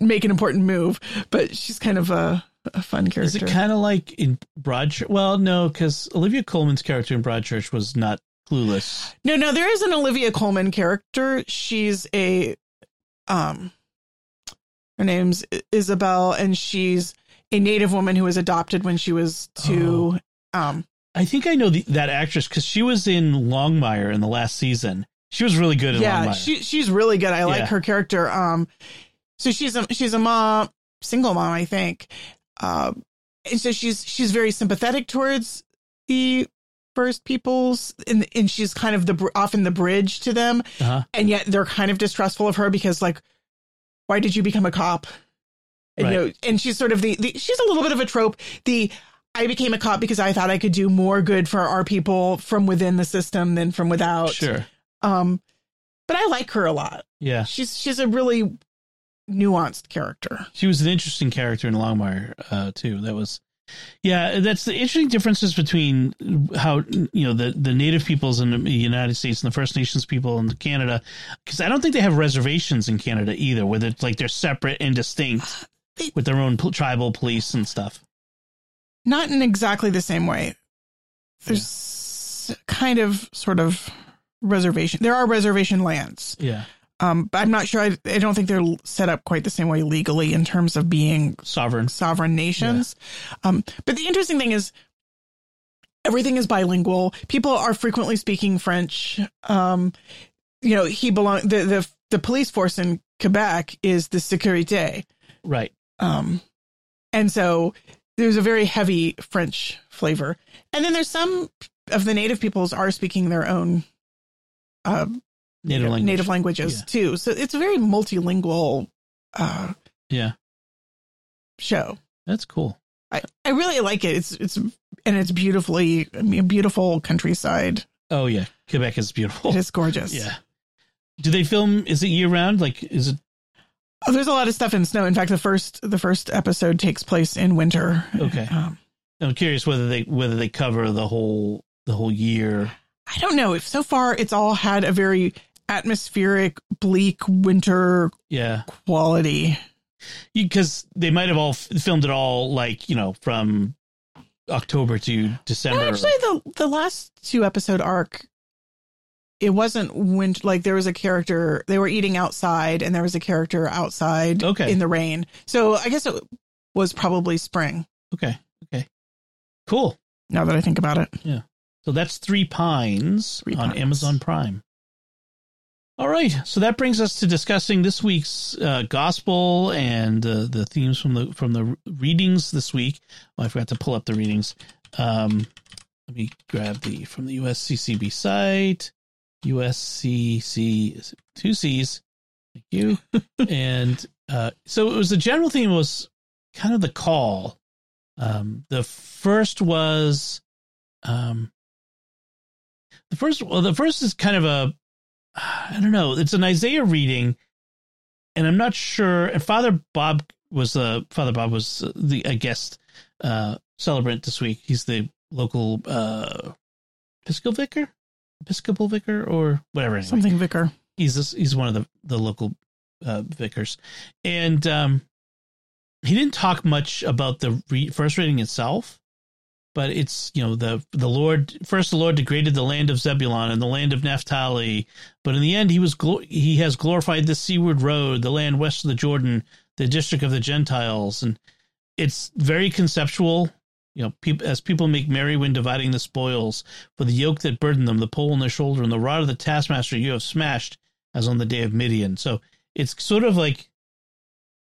make an important move. But she's kind of a, a fun character.
Is it kind of like in Broadchurch? Well, no, because Olivia Colman's character in Broadchurch was not clueless.
No, no, there is an Olivia Colman character. She's a um her name's Isabel and she's a native woman who was adopted when she was two um
I think I know the, that actress because she was in Longmire in the last season. She was really good
yeah,
Longmire.
she she's really good. I like her character. Um so she's a she's a mom, single mom, I think. Um and so she's she's very sympathetic towards the first peoples and and she's kind of the often the bridge to them
uh-huh.
and yet they're kind of distrustful of her because like why did you become a cop and, you know and she's sort of the, the she's a little bit of a trope the i became a cop because i thought i could do more good for our people from within the system than from without
Sure.
Um but i like her a lot
Yeah.
she's she's a really nuanced character
She was an interesting character in Longmire, uh, too. That was, yeah, that's the interesting differences between how, you know, the, the native peoples in the United States and the First Nations people in Canada. Because I don't think they have reservations in Canada either, where it's like they're separate and distinct
They-
with their own tribal police and stuff.
not in exactly the same way there's kind of sort of reservation there are reservation lands
Yeah.
Um, but I'm not sure. I, I don't think they're set up quite the same way legally in terms of being
Sovereign.
sovereign nations. Um, but the interesting thing is everything is bilingual. People are frequently speaking French. Um, you know, he belong the, the the police force in Quebec is the Sécurité.
Right.
Um, and so there's a very heavy French flavor. And then there's some of the native peoples are speaking their own uh,
Native language.
native languages
Yeah.
too. So it's a very multilingual uh,
Yeah.
show.
That's cool.
I, I really like it. It's it's and it's beautifully I mean, beautiful countryside.
Oh, yeah. Quebec is beautiful.
It is gorgeous.
Yeah. Do they film? Is it year round? Like, is it
Oh, there's a lot of stuff in snow. In fact, the first the first episode takes place in winter.
okay?
Um,
I'm curious whether they whether they cover the whole the whole year.
I don't know if so far it's all had a very atmospheric, bleak winter
Yeah,
quality.
because they might have all f- filmed it all like you know from October to December.
No, actually, the the last two episode arc, it wasn't winter. Like there was a character they were eating outside, and there was a character outside
Okay.
in the rain. So I guess it was probably spring.
okay, okay, cool.
Now that I think about it,
So that's Three Pines
Three
on
Pines.
Amazon Prime. All right, so that brings us to discussing this week's uh, gospel and uh, the themes from the from the readings this week. Oh, I forgot to pull up the readings. Um, let me grab the from the USCCB site. USCC two C's. Thank you. <laughs> and uh, so it was the general theme was kind of the call. Um, the first was, um, the first well, the first is kind of a, I don't know, it's an Isaiah reading, and I'm not sure. And Father Bob was uh, Father Bob was the a guest uh, celebrant this week. He's the local uh, Episcopal vicar, Episcopal vicar, or whatever. Anyway.
Something vicar.
He's this, he's one of the the local uh, vicars, and um, he didn't talk much about the re- first reading itself. But it's you know the the Lord first the Lord degraded the land of Zebulun and the land of Naphtali, but in the end he was he has glorified the seaward road, the land west of the Jordan, the district of the Gentiles, and it's very conceptual. You know, as people make merry when dividing the spoils, for the yoke that burdened them, the pole on their shoulder, and the rod of the taskmaster you have smashed, as on the day of Midian. So it's sort of like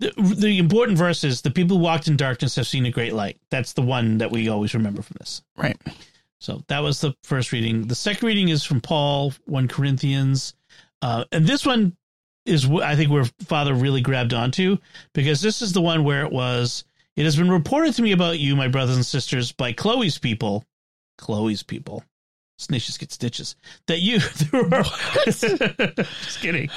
the, the important verse is the people who walked in darkness have seen a great light. That's the one that we always remember from this.
Right.
So that was the first reading. The second reading is from Paul, 1 Corinthians. Uh, and this one is, I think, where Father really grabbed onto because this is the one where it was, it has been reported to me about you, my brothers and sisters, by Chloe's people. Chloe's people. Snitches get stitches. That you, <laughs> there are, <laughs> just kidding.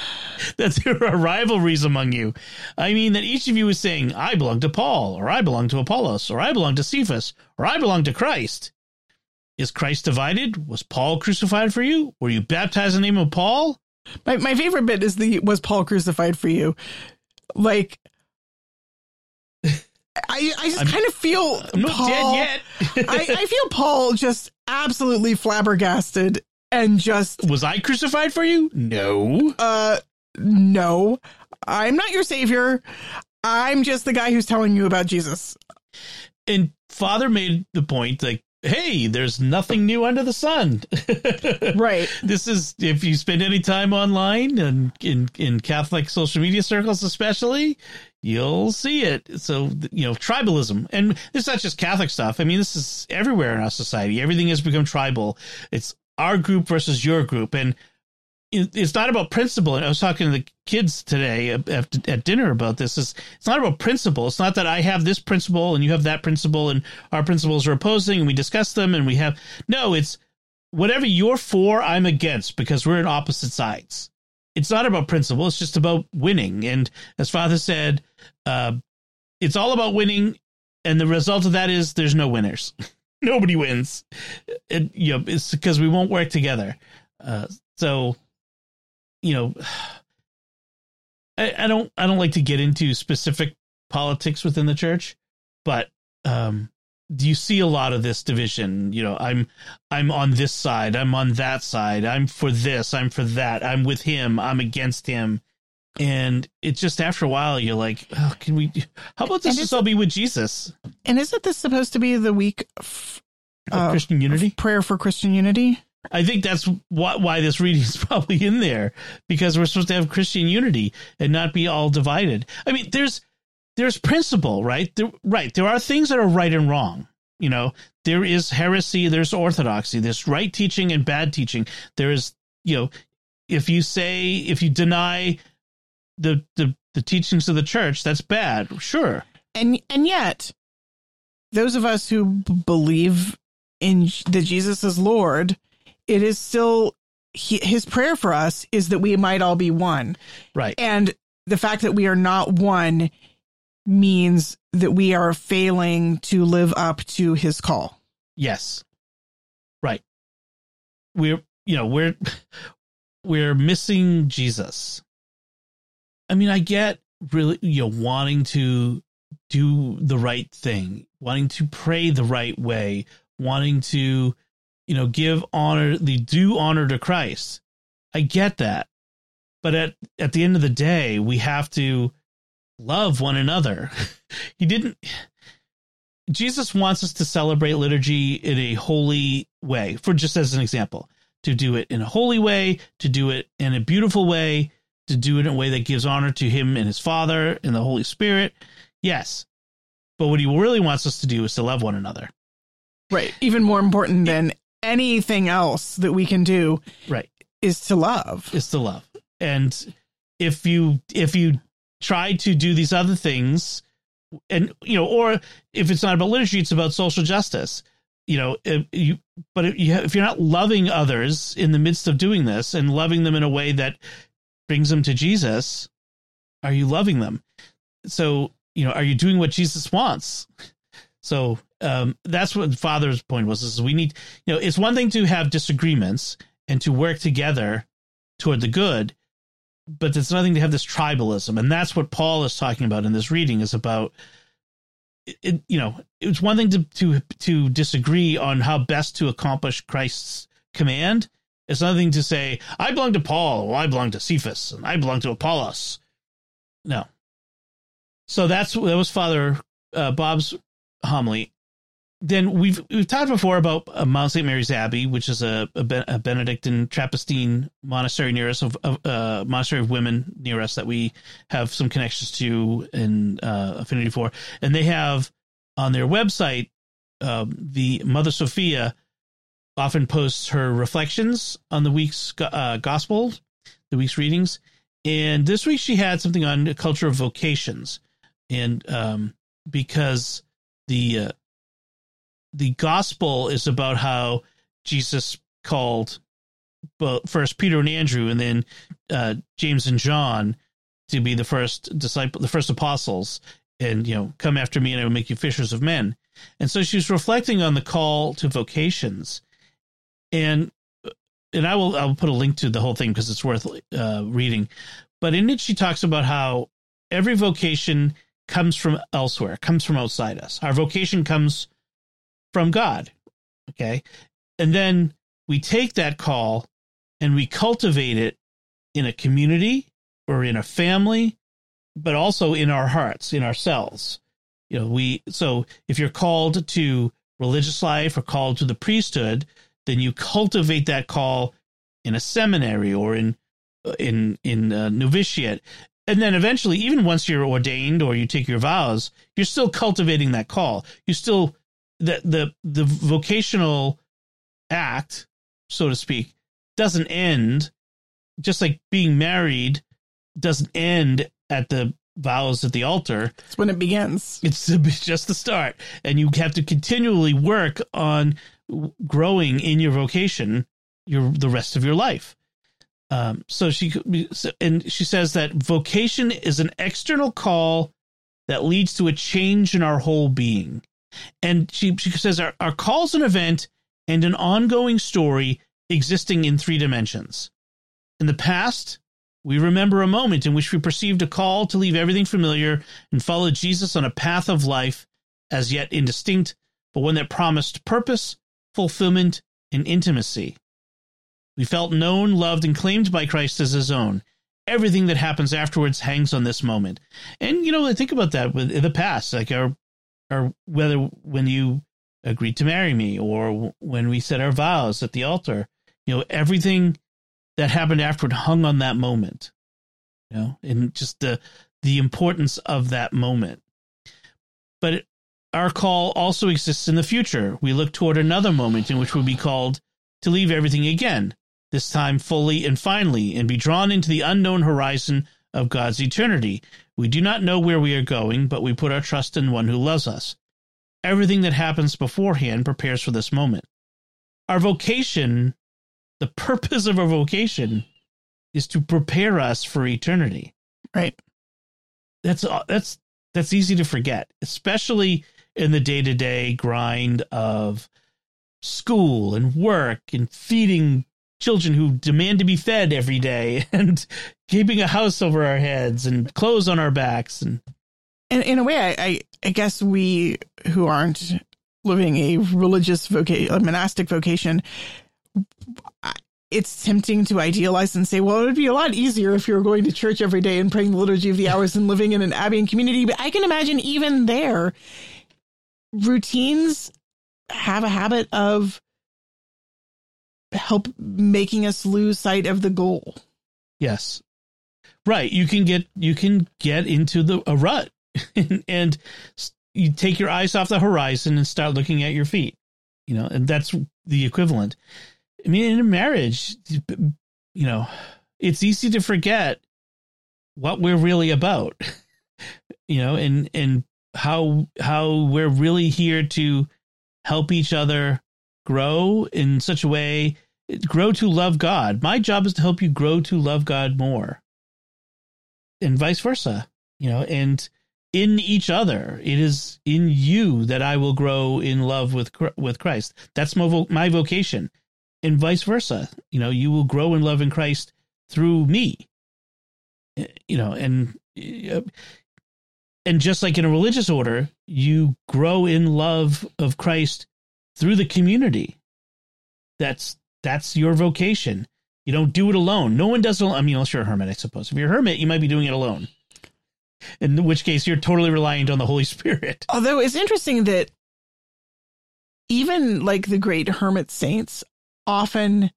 That there are rivalries among you. I mean, that each of you is saying, I belong to Paul, or I belong to Apollos, or I belong to Cephas, or I belong to Christ. Is Christ divided? Was Paul crucified for you? Were you baptized in the name of Paul?
My my favorite bit is the was Paul crucified for you? Like I I just
I'm-
kind of feel
I'm not
Paul,
dead yet.
I, I feel Paul just absolutely flabbergasted and just
Was I crucified for you? No.
uh no. I'm not your savior. I'm just the guy who's telling you about Jesus.
And Father made the point like, hey, there's nothing new under the sun. <laughs>
Right.
this is if you spend any time online and in in Catholic social media circles, especially, you'll see it. So you know, tribalism, and it's not just Catholic stuff. I mean, this is everywhere in our society. Everything has become tribal. It's our group versus your group, and it's not about principle. And I was talking to the kids today at, dinner about this. It's, it's not about principle. It's not that I have this principle and you have that principle, and our principles are opposing, and we discuss them, and we have no. It's whatever you're for, I'm against because we're in opposite sides. It's not about principle. It's just about winning. And as Father said, uh, it's all about winning. And the result of that is there's no winners. <laughs> Nobody wins. You know, it's because we won't work together. Uh, so, you know, I, I don't, I don't like to get into specific politics within the church, but, um, do you see a lot of this division? You know, I'm I'm on this side, I'm on that side, I'm for this, I'm for that, I'm with him, I'm against him. And it's just after a while you're like, oh, can we how about this just all be with Jesus?
And isn't this supposed to be the week
Of
Uh,
Christian unity?
prayer for Christian unity?
I think that's why, why this reading is <laughs> probably in there because we're supposed to have Christian unity and not be all divided. I mean, there's there's principle, right? There, right. There are things that are right and wrong. You know, there is heresy, there's orthodoxy, there's right teaching and bad teaching. There is, you know, if you say if you deny the the the teachings of the church, that's bad. Sure.
and and yet those of us who believe in that Jesus is Lord, it is still he, his prayer for us is that we might all be one.
Right.
And the fact that we are not one means that we are failing to live up to his call.
Yes. Right. We're you know, we're <laughs> we're missing Jesus. I mean, I get really you know wanting to do the right thing, wanting to pray the right way, wanting to you know give honor the due honor to Christ. I get that. But at at the end of the day, we have to love one another. <laughs> he didn't Jesus wants us to celebrate liturgy in a holy way, for just as an example, to do it in a holy way, to do it in a beautiful way, to do it in a way that gives honor to him and his Father and the Holy Spirit. Yes. But what he really wants us to do is to love one another.
Right. Even more important than anything else that we can do
right
is to love.
is to love. And if you if you try to do these other things and you know or if it's not about liturgy it's about social justice you know if you but if, you, if you're not loving others in the midst of doing this and loving them in a way that brings them to Jesus are you loving them so you know are you doing what Jesus wants so um, that's what father's point was is we need you know it's one thing to have disagreements and to work together toward the good but it's nothing to have this tribalism. And that's what paul is talking about in this reading is about it, you know it's one thing to to to disagree on how best to accomplish christ's command. It's another thing to say i belong to paul or i belong to cephas and i belong to apollos. No. So that's that was father uh, bob's homily then we've we've talked before about uh, Mount St. Mary's Abbey, which is a, a, Ben- a Benedictine Trappistine monastery near us, of, uh, monastery of women near us that we have some connections to and uh, affinity for, and they have on their website um, the Mother Sophia often posts her reflections on the week's uh, gospel, the week's readings, and this week she had something on the culture of vocations, and um, because the uh, the gospel is about how Jesus called both first Peter and Andrew, and then uh, James and John to be the first disciple, the first apostles, and you know, come after me, and I will make you fishers of men. And so she was reflecting on the call to vocations, and and I will I'll put a link to the whole thing because it's worth uh, reading. But in it, she talks about how every vocation comes from elsewhere, comes from outside us. Our vocation comes from God. Okay. And then we take that call and we cultivate it in a community or in a family, but also in our hearts, in ourselves. You know, we, so if you're called to religious life or called to the priesthood, then you cultivate that call in a seminary or in, in, in a novitiate. And then eventually, even once you're ordained or you take your vows, you're still cultivating that call. You still, the the the vocational act, so to speak, doesn't end. Just like being married doesn't end at the vows at the altar.
It's when it begins.
It's <laughs> just the start, and you have to continually work on growing in your vocation your the rest of your life. Um, so she and she says that vocation is an external call that leads to a change in our whole being. And she, she says our, our call's an event and an ongoing story existing in three dimensions. In the past, we remember a moment in which we perceived a call to leave everything familiar and follow Jesus on a path of life as yet indistinct, but one that promised purpose, fulfillment, and intimacy. We felt known, loved, and claimed by Christ as his own. Everything that happens afterwards hangs on this moment. And, you know, think about that with the past, like our or whether when you agreed to marry me or when we said our vows at the altar, you know, everything that happened afterward hung on that moment, you know, and just the, the importance of that moment. But our call also exists in the future. We look toward another moment in which we'll be called to leave everything again, this time fully and finally, and be drawn into the unknown horizon of God's eternity. We do not know where we are going, but we put our trust in one who loves us. Everything that happens beforehand prepares for this moment. Our vocation, the purpose of our vocation, is to prepare us for eternity.
Right.
That's uh, that's that's easy to forget, especially in the day-to-day grind of school and work and feeding children who demand to be fed every day <laughs> and keeping a house over our heads and clothes on our backs and
in a way I, I, I guess we who aren't living a religious vocation a monastic vocation it's tempting to idealize and say well it would be a lot easier if you were going to church every day and praying the liturgy of the hours and living in an abbey and community. But i can imagine even there routines have a habit of help making us lose sight of the goal.
Yes. Right. You can get you can get into the a rut <laughs> and, you take your eyes off the horizon and start looking at your feet. you know, and that's the equivalent. I mean, in a marriage, you know, it's easy to forget what we're really about, <laughs> you know, and and how how we're really here to help each other grow in such a way grow to love God. My job is to help you grow to love God more. And vice versa, you know, and in each other. It is in you that I will grow in love with with Christ. That's my vo- my vocation. And vice versa. You know, you will grow in love in Christ through me. You know, and uh, and just like in a religious order, you grow in love of Christ through the community. That's that's your vocation. You don't do it alone. No one does it alone. I mean, unless you're a hermit, I suppose. If you're a hermit, you might be doing it alone. In which case, you're totally reliant on the Holy <laughs> Spirit.
Although it's interesting that even like the great hermit saints often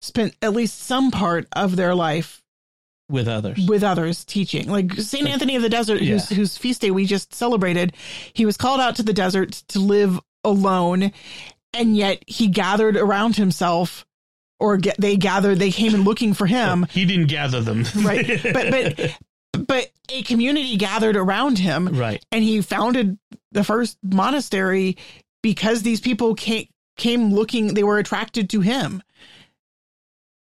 spent at least some part of their life
with others
with others teaching like saint anthony of the desert yeah. whose, whose feast day we just celebrated he was called out to the desert to live alone and yet he gathered around himself or get, they gathered they came in looking for him. <laughs>
He didn't gather them. <laughs>
Right. But but but a community gathered around him.
Right.
And he founded the first monastery because these people came came looking they were attracted to him.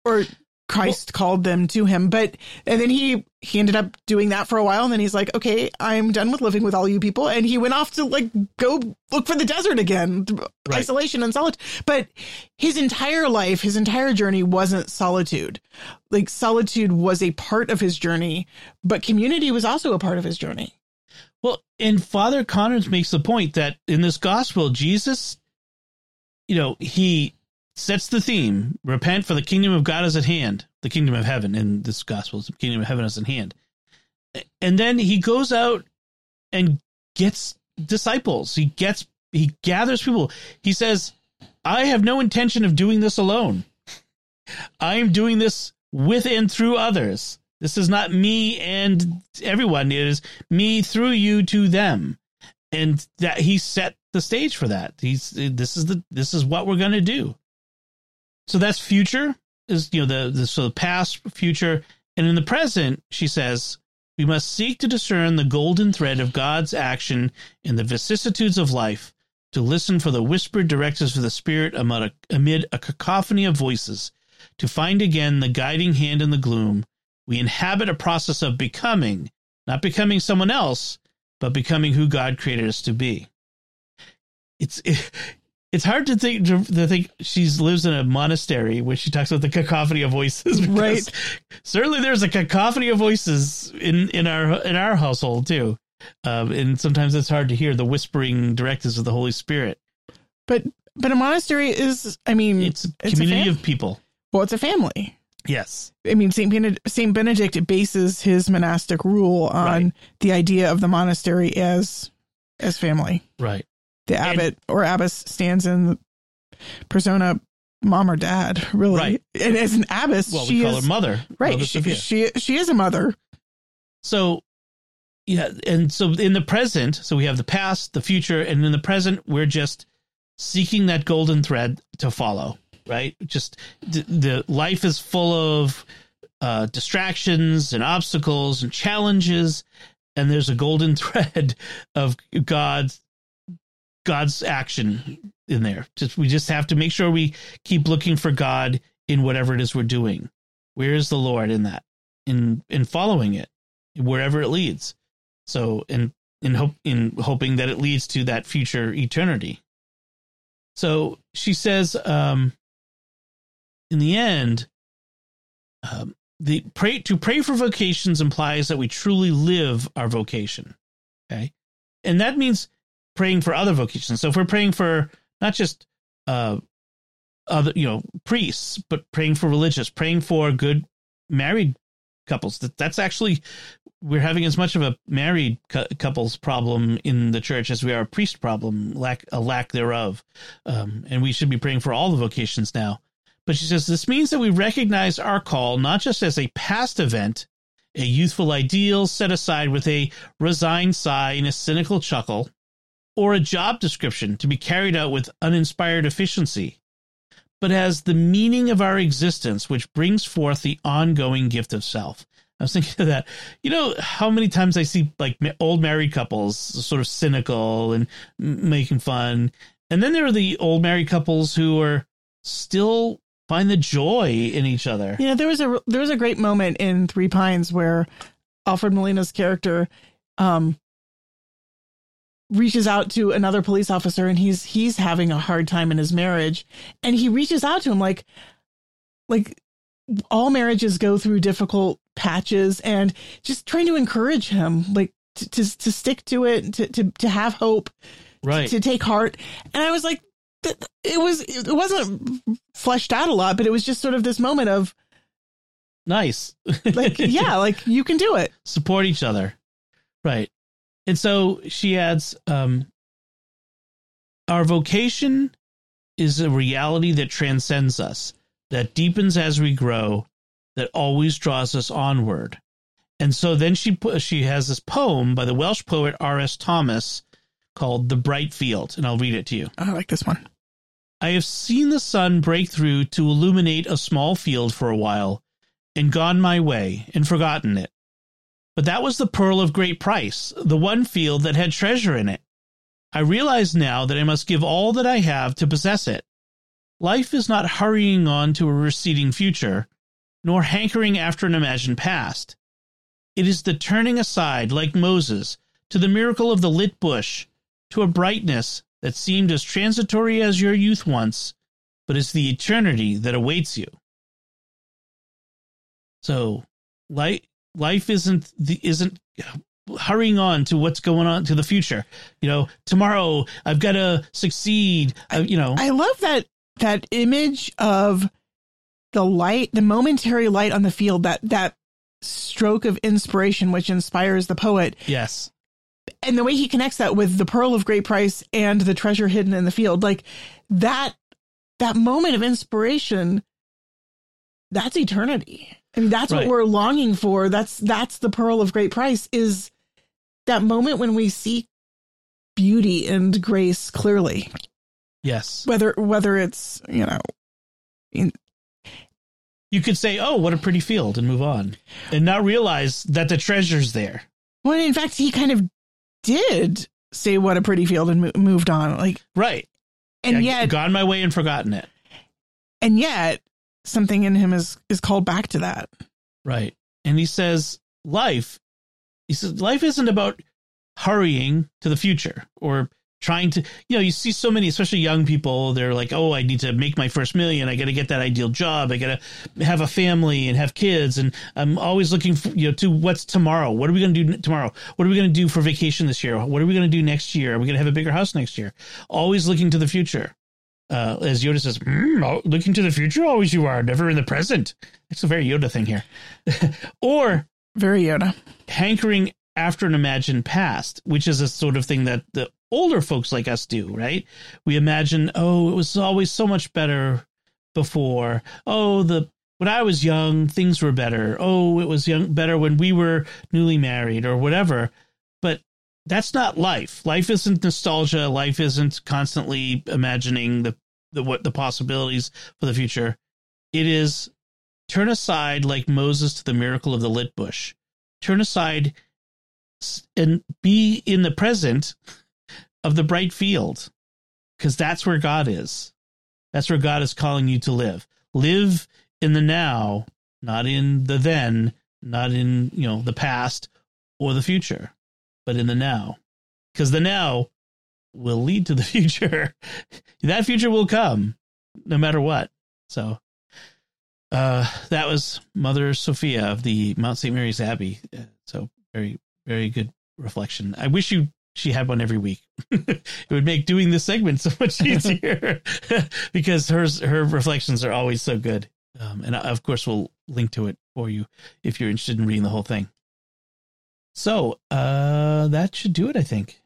Or Christ well, called them to him. But and then he he ended up doing that for a while, and then he's like, okay, I'm done with living with all you people, and he went off to like go look for the desert again, right. isolation and solitude. But his entire life, his entire journey wasn't solitude. Like solitude was a part of his journey, but community was also a part of his journey.
Well, and Father Connors makes the point that in this gospel, Jesus, you know, he sets the theme repent for the kingdom of God is at hand, the kingdom of heaven in this gospel, the kingdom of heaven is at hand. And then he goes out and gets disciples. He gets, he gathers people. He says, I have no intention of doing this alone. I am doing this with and through others. This is not me and everyone. It is me through you to them. And that he set the stage for that. He's this is the this is what we're going to do. So that's future is you know the, the so the past, future, and in the present, she says we must seek to discern the golden thread of God's action in the vicissitudes of life, to listen for the whispered directives of the Spirit amid a, amid a cacophony of voices, to find again the guiding hand in the gloom. We inhabit a process of becoming, not becoming someone else, but becoming who God created us to be. It's it, <laughs> it's hard to think to, to, think she lives in a monastery where she talks about the cacophony of voices. <laughs>
Right.
Certainly, there's a cacophony of voices in in our in our household too, um, and sometimes it's hard to hear the whispering directives of the Holy Spirit.
But but a monastery is, I mean,
it's a it's community a of people.
Well, it's a family.
Yes.
I mean, Saint Benedict, Saint Benedict bases his monastic rule on right. the idea of the monastery as as family.
Right
the abbot and, or abbess stands in persona mom or dad, really.
Right.
And as an abbess,
well, we call
is,
her mother.
Right.
Mother
she, she, she is a mother.
So, yeah. And so in the present, so we have the past, the future, and in the present, we're just seeking that golden thread to follow, right? Just the, the life is full of uh, distractions and obstacles and challenges. And there's a golden <laughs> thread of God's God's action in there. Just we just have to make sure we keep looking for God in whatever it is we're doing. Where is the Lord in that? In in following it, wherever it leads. So in in hope in hoping that it leads to that future eternity. So she says, um, in the end, um, the pray to pray for vocations implies that we truly live our vocation. Okay, and that means praying for other vocations. So if we're praying for not just uh other you know priests, but praying for religious, praying for good married couples, that that's actually we're having as much of a married cu- couples problem in the church as we are a priest problem, lack a lack thereof, um, and we should be praying for all the vocations now. But she says this means that we recognize our call not just as a past event, a youthful ideal set aside with a resigned sigh and a cynical chuckle, or a job description to be carried out with uninspired efficiency, but as the meaning of our existence, which brings forth the ongoing gift of self. I was thinking of that. You know how many times I see like old married couples sort of cynical and making fun, and then there are the old married couples who are still find the joy in each other.
Know, there was a there was a great moment in Three Pines where Alfred Molina's character um reaches out to another police officer and he's he's having a hard time in his marriage. And he reaches out to him like like all marriages go through difficult patches and just trying to encourage him like to to, to stick to it to, to to have hope
right.
to, to take heart. And i was like it was it wasn't fleshed out a lot but it was just sort of this moment of
nice.
Like <laughs> yeah like you can do it.
Support each other. Right and so she adds um our vocation is a reality that transcends us that deepens as we grow, that always draws us onward. And so then she she has this poem by the Welsh poet R.S. Thomas called The Bright Field, and I'll read it to you.
I like this one.
I have seen the sun break through to illuminate a small field for a while, and gone my way and forgotten it. But that was the pearl of great price, the one field that had treasure in it. I realize now that I must give all that I have to possess it. Life is not hurrying on to a receding future, nor hankering after an imagined past. It is the turning aside, like Moses, to the miracle of the lit bush, to a brightness that seemed as transitory as your youth once, but is the eternity that awaits you. So, life life isn't the, isn't hurrying on to what's going on to the future. You know, tomorrow I've got to succeed. I, you know,
I love that that image of the light, the momentary light on the field, that that stroke of inspiration which inspires the poet.
Yes.
And the way he connects that with the pearl of great price and the treasure hidden in the field, like that that moment of inspiration, that's eternity. I mean, that's right. what we're longing for. That's that's the pearl of great price is that moment when we see beauty and grace clearly.
Yes.
Whether whether it's you know, in,
you could say, "Oh, what a pretty field," and move on, and not realize that the treasure's there.
Well, in fact, he kind of did say, "What a pretty field," and mo- moved on. Like
right,
and
yeah,
yet
gone my way and forgotten it.
And yet, something in him is is called back to that.
Right, and he says, "Life." He says, "Life isn't about hurrying to the future or." trying to you know you see so many especially young people they're like oh i need to make my first million. I got to get that ideal job. I got to have a family and have kids. And i'm always looking for you know to what's tomorrow? What are we going to do tomorrow? What are we going to do for vacation this year? What are we going to do next year? Are we going to have a bigger house next year? Always looking to the future uh, as Yoda says, mm, looking to the future, always you are, never in the present. It's a very Yoda thing here. <laughs> or
very Yoda.
Hankering after an imagined past, which is a sort of thing that the older folks like us do, right? We imagine, oh, it was always so much better before. Oh, the when I was young, things were better. Oh, it was young better when we were newly married or whatever. But that's not life. Life isn't nostalgia. Life isn't constantly imagining the, the what the possibilities for the future. It is turn aside like Moses to the miracle of the lit bush. Turn aside and be in the present of the bright field because that's where God is. That's where God is calling you to live. Live in the now, not in the then, not in, you know, the past or the future, but in the now. Because the now will lead to the <laughs> future. that future will come no matter what. So uh, that was Mother Sophia of the Mount St. Mary's Abbey. Uh, so very, very good reflection. I wish you she had one every week. <laughs> it would make doing this segment so much <laughs> easier because hers her reflections are always so good. Um, and I, of course, we'll link to it for you if you're interested in reading the whole thing. So uh, that should do it, I think.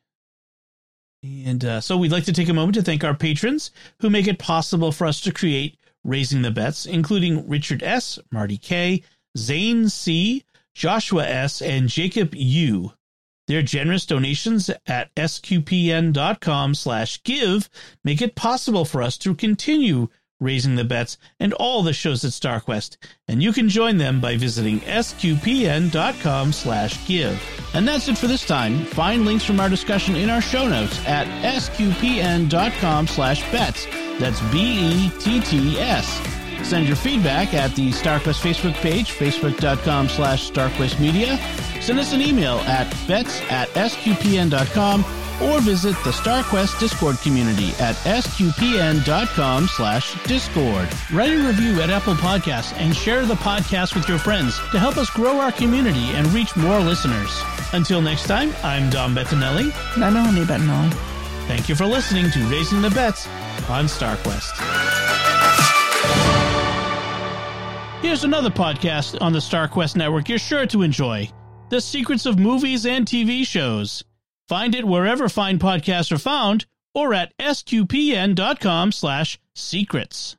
And uh, so we'd like to take a moment to thank our patrons who make it possible for us to create Raising the Betts, including Richard S., Marty K., Zane C., Joshua S., and Jacob U. Their generous donations at sqpn.com slash give make it possible for us to continue raising the betts and all the shows at StarQuest, and you can join them by visiting sqpn.com slash give. And that's it for this time. Find links from our discussion in our show notes at sqpn.com slash betts. That's B-E-T-T-S. Send your feedback at the StarQuest Facebook page, facebook.com slash starquestmedia. Send us an email at betts at sqpn.com or visit the StarQuest Discord community at sqpn.com slash discord. Write a review at Apple Podcasts and share the podcast with your friends to help us grow our community and reach more listeners. Until next time, I'm Dom Bettinelli.
And I'm Melanie Bettinelli.
Thank you for listening to Raising the Betts on StarQuest. Here's another podcast on the StarQuest network you're sure to enjoy The Secrets of Movies and TV Shows. Find it wherever fine podcasts are found or at sqpn.com slash secrets.